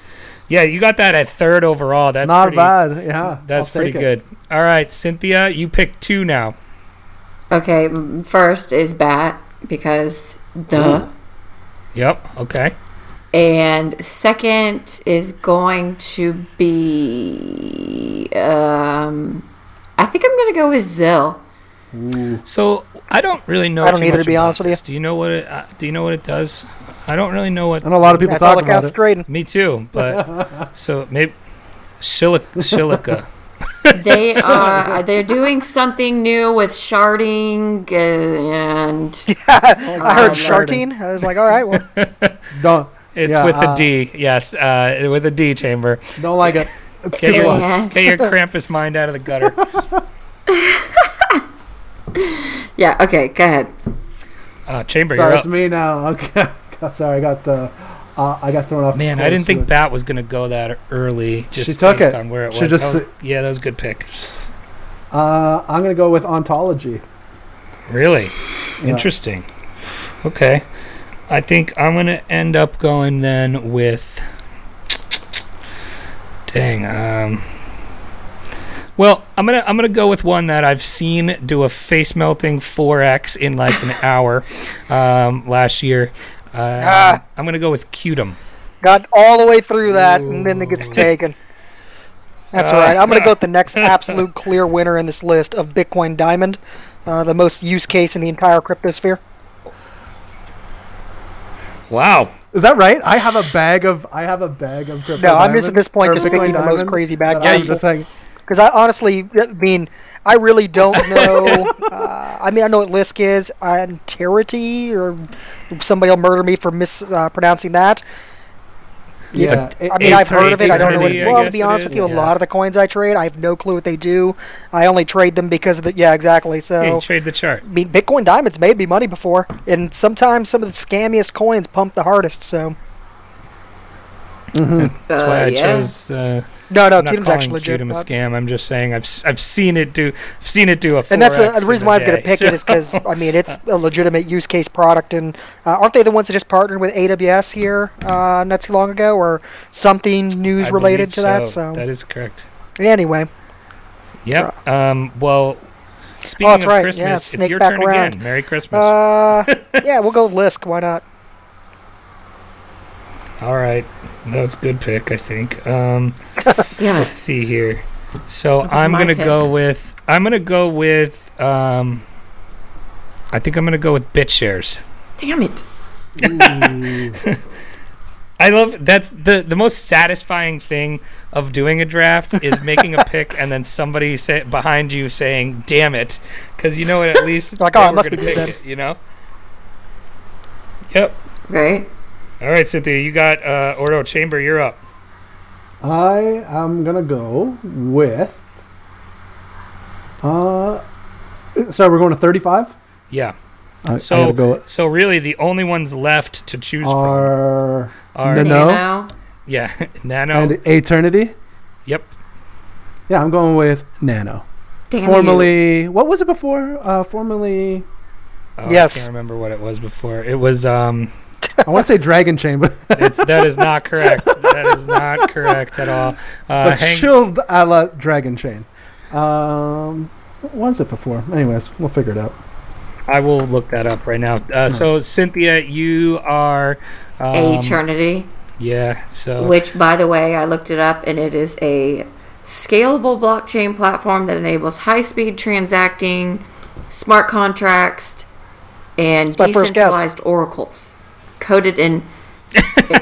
Yeah, you got that at third overall. That's Not pretty, bad. Yeah, That's I'll pretty good. All right, Cynthia, you pick two now. Okay, first is bat because duh. Yep. Okay. And second is going to be um I think I'm gonna go with Zill. So I don't really know. I don't too either, much to be honest with you. this. Do you know what it? Uh, do you know what it does? I don't really know what I know a lot of people talk about for it. trading. Me too, but so maybe Shilica. Shilica. They are they're doing something new with sharding uh, and I heard Shartine. I was like, all right, well, Don't It's Yeah, with a uh, D. Yes, uh, with a D chamber. don't like it. It's Get too your, close. Get your Krampus mind out of the gutter. yeah. Okay, go ahead. Uh, chamber, Sorry, you're it's up. me now. Okay. Sorry, I got the. Uh, I got thrown off. Man, I didn't think Bat was gonna go that early. Just She took based it. on where it She was. just That was- yeah, that was a good pick. Uh, I'm gonna go with ontology. Really Yeah. interesting. Okay, I think I'm gonna end up going then with. Dang. Um. Well, I'm gonna I'm gonna go with one that I've seen do a face melting 4x in like an hour um, last year. Uh, Ah. I'm gonna go with Qtum. got all the way through that, and then it gets taken. That's all right. I'm going to go with the next absolute clear winner in this list of Bitcoin Diamond, uh, the most use case in the entire cryptosphere. Wow. Is that right? I have a bag of. I have a bag of crypto. No, I'm just at this point just Bitcoin picking the most crazy bag that Yeah, I'm possible. just saying. Because I honestly, I mean, I really don't know. uh, I mean, I know what Lisk is, Antirity, or somebody will murder me for mispronouncing that. Yeah. I mean, I've heard of it. I don't know what. Aeternity, I Well, to be honest with is, you, a lot of the coins I trade, I have no clue what they do. I only trade them because of the. Yeah, exactly. Hey, So, trade the chart. I mean, Bitcoin Diamonds made me money before, and sometimes some of the scammiest coins pump the hardest. So, That's why Uh, I yeah. chose. Uh, no, no, I'm calling actually legit. Qtum a scam. I'm just saying I've I've seen it do. I've seen it do a. And that's 4X uh, the reason why I was going to pick it is because I mean it's a legitimate use case product, and uh, aren't they the ones that just partnered with AWS here uh, not too long ago, or something news I related to that? So that is correct. anyway, Yep. Um. Well, speaking Oh, of right. Christmas, Yeah, it's your turn around. again. Merry Christmas. uh, yeah, we'll go Lisk. Why not? All right, that's a good pick. I think. Um. Yeah. Let's see here. So I'm gonna pick. go with I'm gonna go with. Um, I think I'm gonna go with BitShares. Damn it. I love that's the the most satisfying thing of doing a draft is making a pick and then somebody say, behind you saying "damn it" because you know what at least Like, oh, it must be good pick it, you know. Yep. Right? All right, Cynthia, you got uh, Ordo Chamber. You're up. I am gonna go with. Uh, so we're going to thirty-five. Yeah. I, So I go. so really the only ones left to choose from Are are Nano. yeah Nano. and Aeternity. yep. Yeah, I'm going with Nano. Damn you. formerly, what was it before? Uh, formerly, Oh, Yes. I can't remember what it was before. It was um. I want to say Dragon Chain, but, It's, that is not correct. that is not correct at all. Uh, but hang, chilled a la Dragon Chain. Um, what was it before? Anyways, we'll figure it out. I will look that up right now. Uh, so Cynthia, you are um, Aeternity. Yeah. So Which, by the way, I looked it up and it is a scalable blockchain platform that enables high speed transacting, smart contracts, and my first guess. decentralized oracles. Coded in.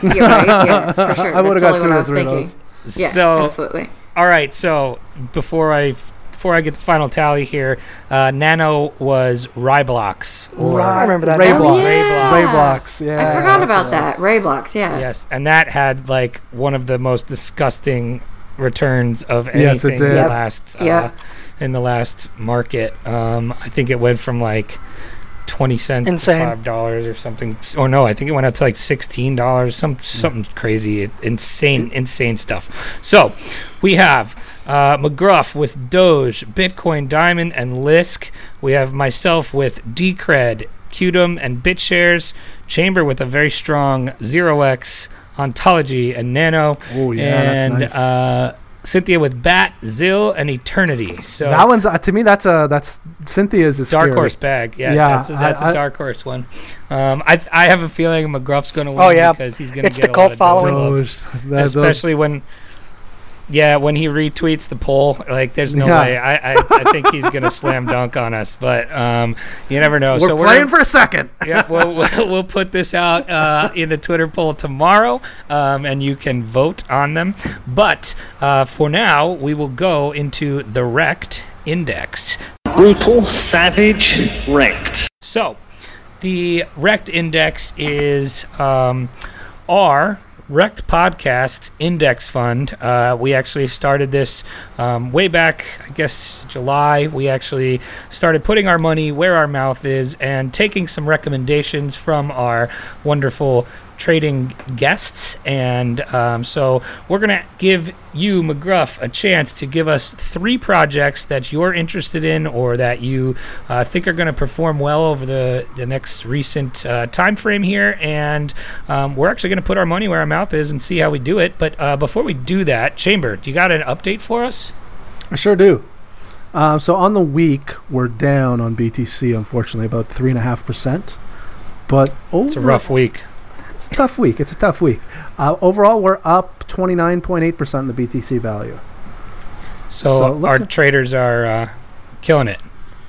You're right, yeah, for sure. I would've That's got two what or I was three of thinking. those. Yeah, so absolutely. all right. So before I before I get the final tally here, uh, Nano was RaiBlocks. Or, I remember that. Ray now. blocks. yeah. RaiBlocks. Yeah. I forgot that's about that. RaiBlocks, yeah. Yes, and that had like one of the most disgusting returns of anything Yes, it in did. the Yep. last uh, Yep. in the last market. Um, I think it went from like twenty cents Insane. to five dollars or something. Or no, I think it went up to like sixteen dollars. Some something crazy, insane, insane stuff. So we have uh, McGruff with Doge, Bitcoin Diamond, and Lisk. We have myself with Decred, Qtum, and BitShares. Chamber with a very strong Zero X, Ontology, and Nano. Oh yeah, and that's nice. uh, Cynthia with Bat, Zill, and Aeternity. So that one's uh, to me. That's a that's Cynthia's is Dark scary. horse bag. Yeah, Yeah, that's, a, that's a I- I- dark horse one. Um, I I have a feeling McGruff's going to win Oh, yeah. because he's going to It's get the a cult lot following. love. Those, that, those, especially when. Yeah, when he retweets the poll, like there's no Yeah. way. I, I, I think he's gonna slam dunk on us, but um, you never know. So we're so playing gonna- for a second. yeah, we'll, we'll, we'll put this out uh, in the Twitter poll tomorrow, um, and you can vote on them. But uh, for now, we will go into the Wrecked Index. Brutal, savage, wrecked. So, the Wrecked Index is um, our Wrecked Podcast Index Fund. Uh, we actually started this um, way back, I guess, July. We actually started putting our money where our mouth is and taking some recommendations from our wonderful trading guests. And um, so we're going to give you, McGruff, a chance to give us three projects that you're interested in or that you uh, think are going to perform well over the, the next recent uh, time frame here. And um, we're actually going to put our money where our mouth is and see how we do it. But uh, before we do that, Chamber, do you got an update for us? I sure do. Um, so on the week, we're down on BTC, unfortunately, about three and a half percent. But over, It's a rough week. It's a tough week. It's a tough week. Uh, overall, we're up twenty nine point eight percent in the BTC value. So, So our traders are uh, killing it.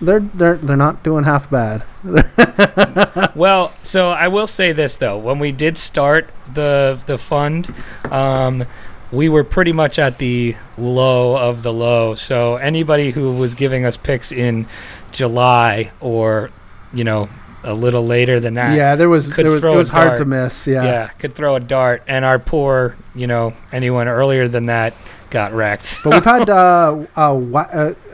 They're they're they're not doing half bad. Well, so I will say this though: when we did start the the fund, um, we were pretty much at the low of the low. So anybody who was giving us picks in July or you know a little later than that, yeah, there was could there was it was hard to miss. yeah. Yeah. could throw a dart. And our poor, you know, anyone earlier than that got wrecked. But we've had uh, uh,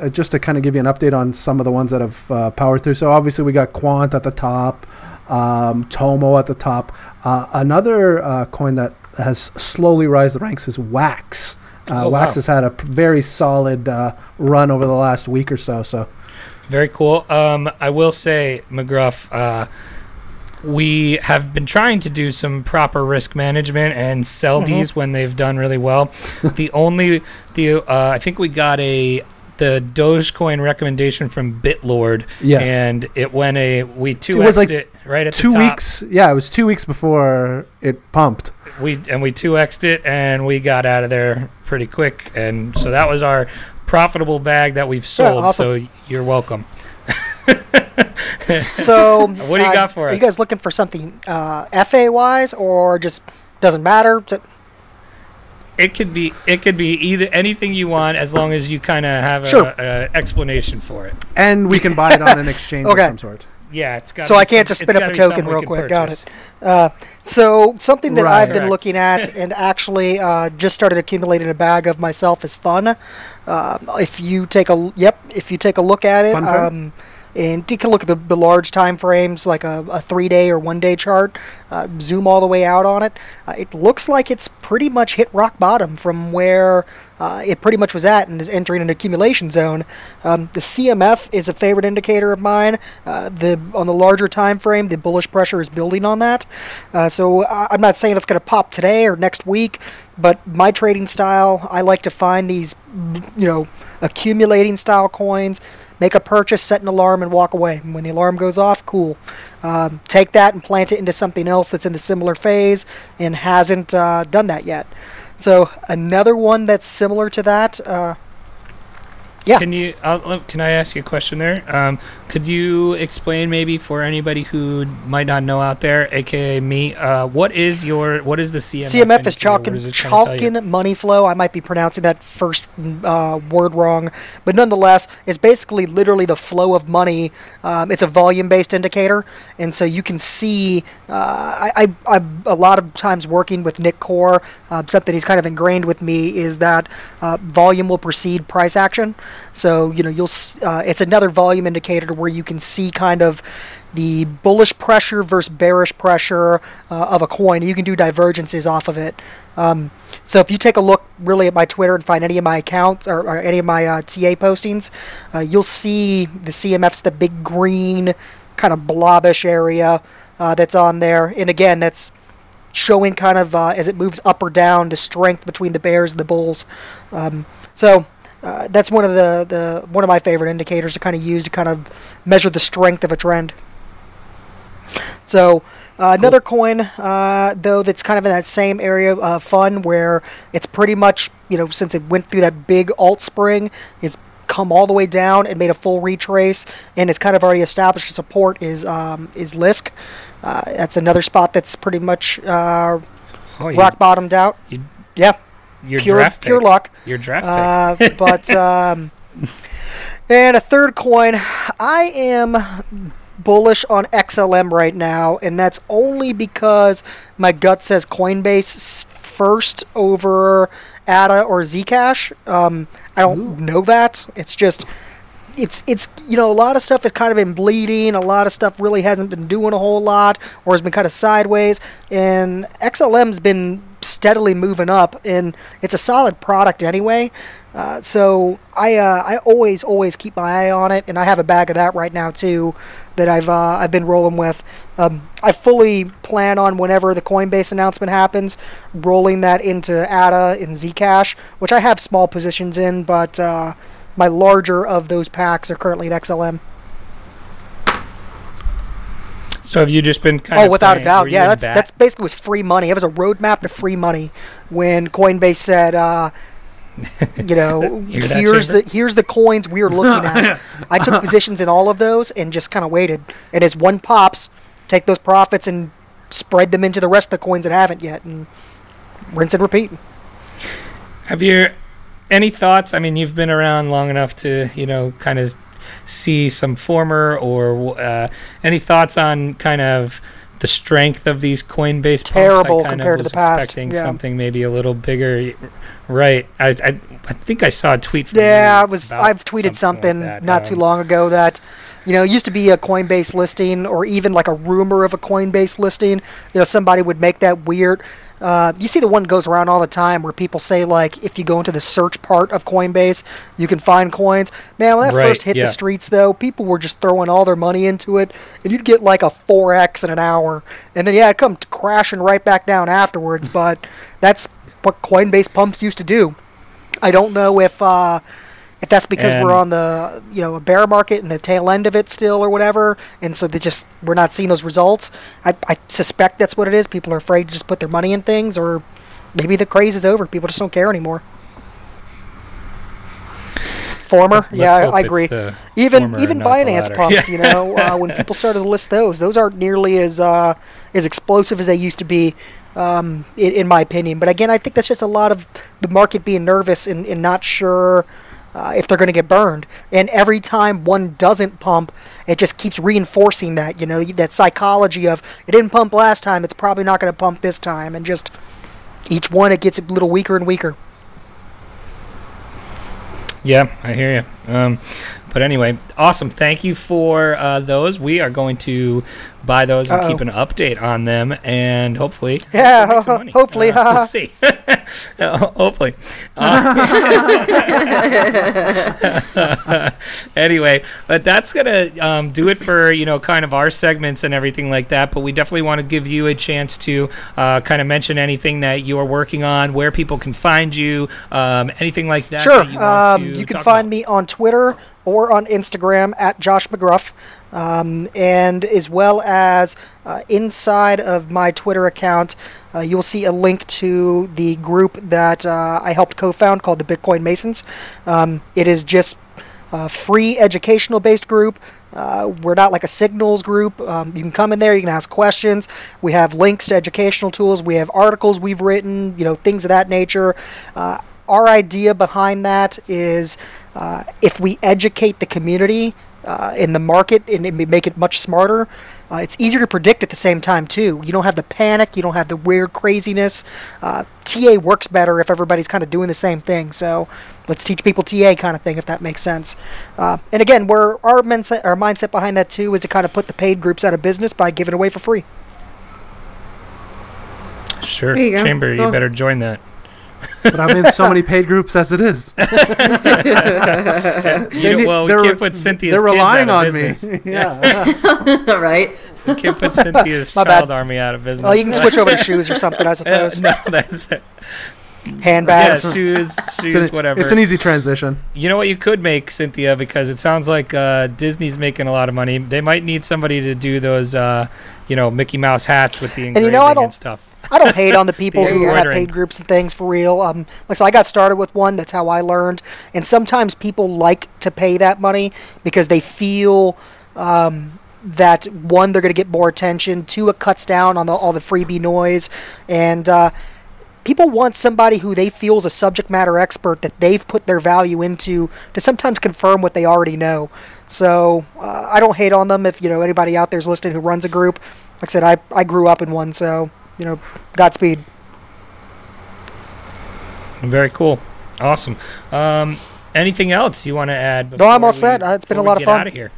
uh, just to kind of give you an update on some of the ones that have uh, powered through. So obviously we got Quant at the top, um, Tomo at the top. Uh, another uh, coin that has slowly rise the ranks is Wax. Uh, Oh, Wax wow. has had a very solid uh, run over the last week or so. So Very cool. Um, I will say, McGruff, uh, we have been trying to do some proper risk management and sell these when they've done really well. the only the uh, I think we got a the Dogecoin recommendation from Bitlord, Yes. and it went a we two was like it right at two weeks. Yeah, it was two weeks before it pumped. We and we two xed it, and we got out of there pretty quick, and so that was our profitable bag that we've sold. awesome. So you're welcome. So, What do you uh, got for Are us? you guys looking for something uh, FA wise, or just doesn't matter? To- It could be it could be either anything you want as long as you kind of have a, Sure. a explanation for it. And we can buy it on an exchange Okay. of some sort. Yeah, it's got. so I can't just spin up a token real quick. Got it. Uh, so something that Right. I've been Correct. looking at and actually uh, just started accumulating a bag of myself is fun. Uh, if you take a l- yep, if you take a look at it, Fun Fun? um, and you can look at the, the large time frames like a, a three day or one day chart, uh, zoom all the way out on it. Uh, it looks like it's pretty much hit rock bottom from where uh, it pretty much was at and is entering an accumulation zone. Um, the CMF is a favorite indicator of mine. Uh, the on the larger time frame, the bullish pressure is building on that. Uh, so I'm not saying it's going to pop today or next week, but my trading style, I like to find these, you know, accumulating style coins. Make a purchase, set an alarm, and walk away. And when the alarm goes off, cool. Um, take that and plant it into something else that's in the similar phase and hasn't uh, done that yet. So another one that's similar to that. Uh, Yeah. Can you? I'll, can I ask you a question there? Um, could you explain maybe for anybody who might not know out there, aka me, uh, what is your what is the CMF? CMF is indicator? What chalking is it trying to tell you? chalking money flow. I might be pronouncing that first uh, word wrong, but nonetheless, it's basically literally the flow of money. Um, it's a volume-based indicator, and so you can see. Uh, I, I I'm a lot of times working with Nick Core. Uh, something he's kind of ingrained with me is that uh, volume will precede price action. So you know you'll uh, it's another volume indicator where you can see kind of the bullish pressure versus bearish pressure uh, of a coin. You can do divergences off of it. Um, so if you take a look really at my Twitter and find any of my accounts or, or any of my uh, TA postings, uh, you'll see the CMF's the big green kind of blobbish area uh, that's on there. And again, that's showing kind of uh, as it moves up or down the strength between the bears and the bulls. Um, so uh, that's one of the, the one of my favorite indicators to kind of use to kind of measure the strength of a trend. So uh, another coin, uh, though, that's kind of in that same area of fun, where it's pretty much you know since it went through that big alt spring, it's come all the way down and made a full retrace, and it's kind of already established a support is um, is Lisk. Uh, that's another spot that's pretty much uh, Oh, you, rock bottomed out. you- Yeah, your pure draft pure pick. luck. Your draft Uh, pick. but um, and a third coin, I am bullish on XLM right now, and that's only because my gut says Coinbase first over ADA or Zcash. Um, I don't know that. It's just. It's it's you know a lot of stuff has kind of been bleeding. A lot of stuff really hasn't been doing a whole lot, or has been kind of sideways. And XLM's been steadily moving up, and it's a solid product anyway. Uh, so I uh, I always always keep my eye on it, and I have a bag of that right now too, that I've uh, I've been rolling with. Um, I fully plan on whenever the Coinbase announcement happens, rolling that into ADA and Zcash, which I have small positions in, but uh, my larger of those packs are currently at XLM. So have you just been kind Oh, of without a doubt, yeah. That's bat- that's basically was free money. It was a roadmap to free money when Coinbase said, uh, you know, here's the here's the coins we are looking at. I took positions in all of those and just kind of waited. And as one pops, take those profits and spread them into the rest of the coins that haven't yet, and rinse and repeat. Have you any thoughts? I mean, you've been around long enough to you know kind of see some former or uh, any thoughts on kind of the strength of these Coinbase pumps? Terrible I kind compared to the past, Expecting yeah. something maybe a little bigger, right? I, I I think I saw a tweet. From Yeah, I was. I've tweeted something, like that. not too Um, long ago that, you know, it used to be a Coinbase listing or even like a rumor of a Coinbase listing. You know, somebody would make that weird. Uh, you see the one goes around all the time where people say like, if you go into the search part of Coinbase, you can find coins. Man, when that Right, first hit yeah. the streets, though, people were just throwing all their money into it, and you'd get like a four x in an hour, and then yeah, it come crashing right back down afterwards. but that's what Coinbase pumps used to do. I don't know if uh, if that's because we're on the you know a bear market and the tail end of it still or whatever, and so they just we're not seeing those results. I, I suspect that's what it is. People are afraid to just put their money in things, or maybe the craze is over. People just don't care anymore. Former, Let's yeah, I, I agree. Even even and Binance pumps, Yeah. you know, uh, when people started to list those, those aren't nearly as uh, as explosive as they used to be, um, in, in my opinion. But again, I think that's just a lot of the market being nervous and, and not sure uh, if they're going to get burned. And every time one doesn't pump, it just keeps reinforcing that, you know, that psychology of it didn't pump last time, it's probably not going to pump this time, and just each one it gets a little weaker and weaker. Yeah, I hear you. Um, but anyway, awesome. Thank you for uh, those. We are going to buy those and Uh-oh. keep an update on them, and hopefully, Yeah, money. hopefully, Uh, we'll see. Uh, hopefully. Uh, anyway, but that's gonna um, do it for you know kind of our segments and everything like that. But we definitely want to give you a chance to uh, kind of mention anything that you are working on, where people can find you, um, anything like that. Sure. that you, want Um, to you can find about. me on Twitter or on Instagram at Josh McGruff, um, and as well as uh, inside of my Twitter account, uh, you'll see a link to the group that uh, I helped co-found called the Bitcoin Masons. Um, it is just a free educational based group. Uh, we're not like a signals group. Um, you can come in there, you can ask questions. We have links to educational tools. We have articles we've written, you know, things of that nature. Uh, our idea behind that is uh, if we educate the community uh, in the market and make it much smarter, uh, it's easier to predict at the same time too. You don't have the panic, you don't have the weird craziness. Uh, TA works better if everybody's kind of doing the same thing. So let's teach people TA kind of thing if that makes sense. Uh, and again, we're, our mindset, our mindset behind that too is to kind of put the paid groups out of business by giving away for free. Sure, you go. Chamber, you better join that. But I'm in so many paid groups as it is. You know, well, we they're- can't put Cynthia's They're kids relying out of on me. business. yeah. right? We can't put Cynthia's My bad. child army out of business. Oh, you can switch over to shoes or something, I Uh, suppose. no, that's it. Yeah, Handbags. shoes, It's shoes, an, whatever. it's an easy transition. you know what you could make, Cynthia, because it sounds like uh, Disney's making a lot of money. They might need somebody to do those, uh, you know, Mickey Mouse hats with the engraving you know, I don't- stuff. I don't hate on the people The who have paid groups and things for real. Um, like I said, I got started with one. That's how I learned. And sometimes people like to pay that money because they feel um, that one, they're going to get more attention. Two, it cuts down on the, all the freebie noise, and uh, people want somebody who they feel is a subject matter expert that they've put their value into to sometimes confirm what they already know. So uh, I don't hate on them. If you know anybody out there's listening who runs a group, like I said, I I grew up in one, so you know, Godspeed. Very cool. Awesome. Um, anything else you want to add? No, I'm all set. we- Uh, it's been a lot of get fun. Out of here.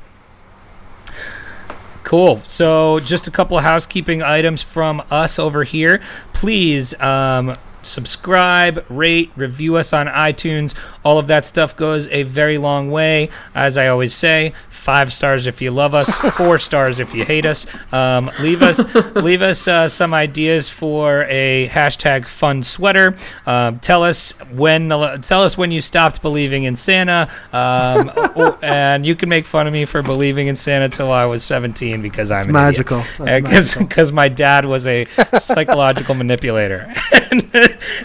Cool. So, just a couple of housekeeping items from us over here. Please um, subscribe, rate, review us on iTunes. All of that stuff goes a very long way. As I always say, five stars if you love us, four stars if you hate us. Um, leave us, leave us uh, some ideas for a hashtag fun sweater. Um, tell us when, the, tell us when you stopped believing in Santa, um, or- and you can make fun of me for believing in Santa till I was 17 because I'm It's magical. Because my dad was a psychological manipulator.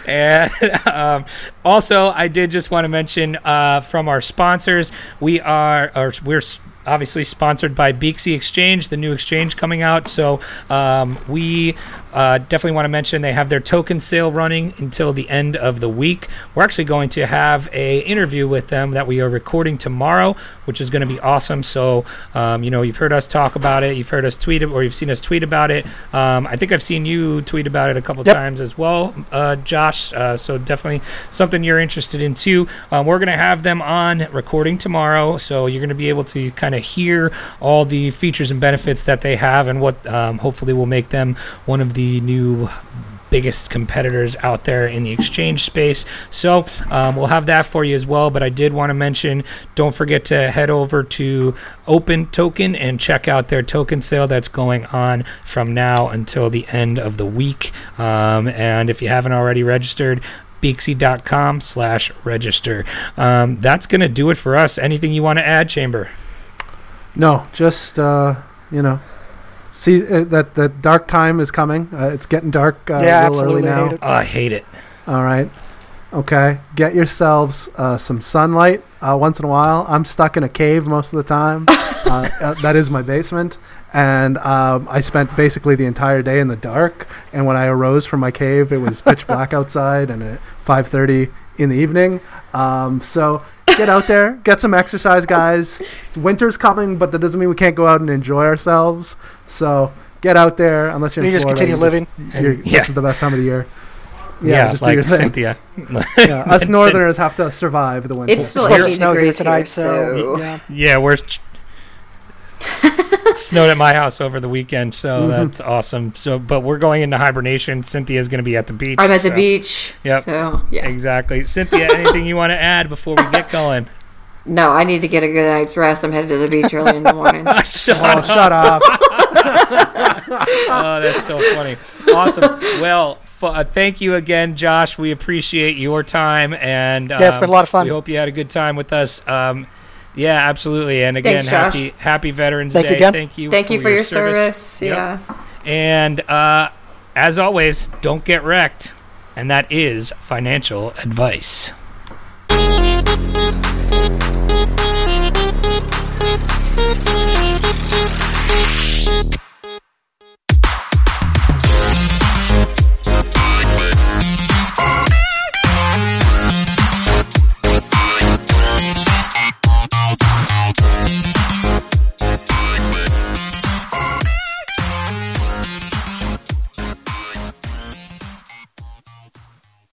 and um, also, I did just want to mention uh, from our sponsors, we are, or we're obviously sponsored by Beaxy Exchange, the new exchange coming out. So um, we uh, definitely want to mention they have their token sale running until the end of the week. We're actually going to have a interview with them that we are recording tomorrow, which is going to be awesome. So um, you know, you've heard us talk about it, you've heard us tweet it, or you've seen us tweet about it. Um, I think I've seen you tweet about it a couple Yep. times as well, uh, Josh. Uh, so definitely something you're interested in too. Um, we're going to have them on recording tomorrow, so you're going to be able to kind of hear all the features and benefits that they have, and what um, hopefully will make them one of the new biggest competitors out there in the exchange space. So um, we'll have that for you as well. But I did want to mention don't forget to head over to Open Token and check out their token sale that's going on from now until the end of the week. Um, and if you haven't already registered, beaxy.com slash register. Um, that's going to do it for us. Anything you want to add, Chamber? No, just uh, you know, see uh, that that dark time is coming. Uh, it's getting dark uh, Yeah, a little absolutely early now. hate it. Oh, I hate it. All right. Okay, get yourselves uh, some sunlight uh, once in a while. I'm stuck in a cave most of the time. uh, uh, that is my basement, and um, I spent basically the entire day in the dark. And when I arose from my cave, it was pitch black outside, and at 5:30 in the evening. Um, so get out there, get some exercise, guys. Winter's coming, but that doesn't mean we can't go out and enjoy ourselves. So get out there, unless you're You in just Florida, continue you living. you're- Yeah. This is the best time of the year. Yeah, just like do your thing. Cynthia. Yeah, us Northerners have to survive the winter. It's still supposed to 80 snow here degrees tonight, here, so- so Yeah. Yeah, we're it snowed at my house over the weekend, so Mm-hmm. that's awesome. So, but we're going into hibernation. Cynthia's going to be at the beach. I'm at the beach. Yep. So yeah. Exactly, Cynthia. anything you want to add before we get going? No, I need to get a good night's rest. I'm headed to the beach early in the morning. Shut oh, up. shut up. Oh, that's so funny. Awesome. Well, f- uh, thank you again, Josh. We appreciate your time, and um, Yeah, it's been a lot of fun. We hope you had a good time with us. Um, yeah, absolutely. And again, Thanks, happy Happy Veterans Thank Day. you again. Thank you. Thank you for your service. Yep. Yeah. And uh, as always, don't get wrecked, and that is financial advice.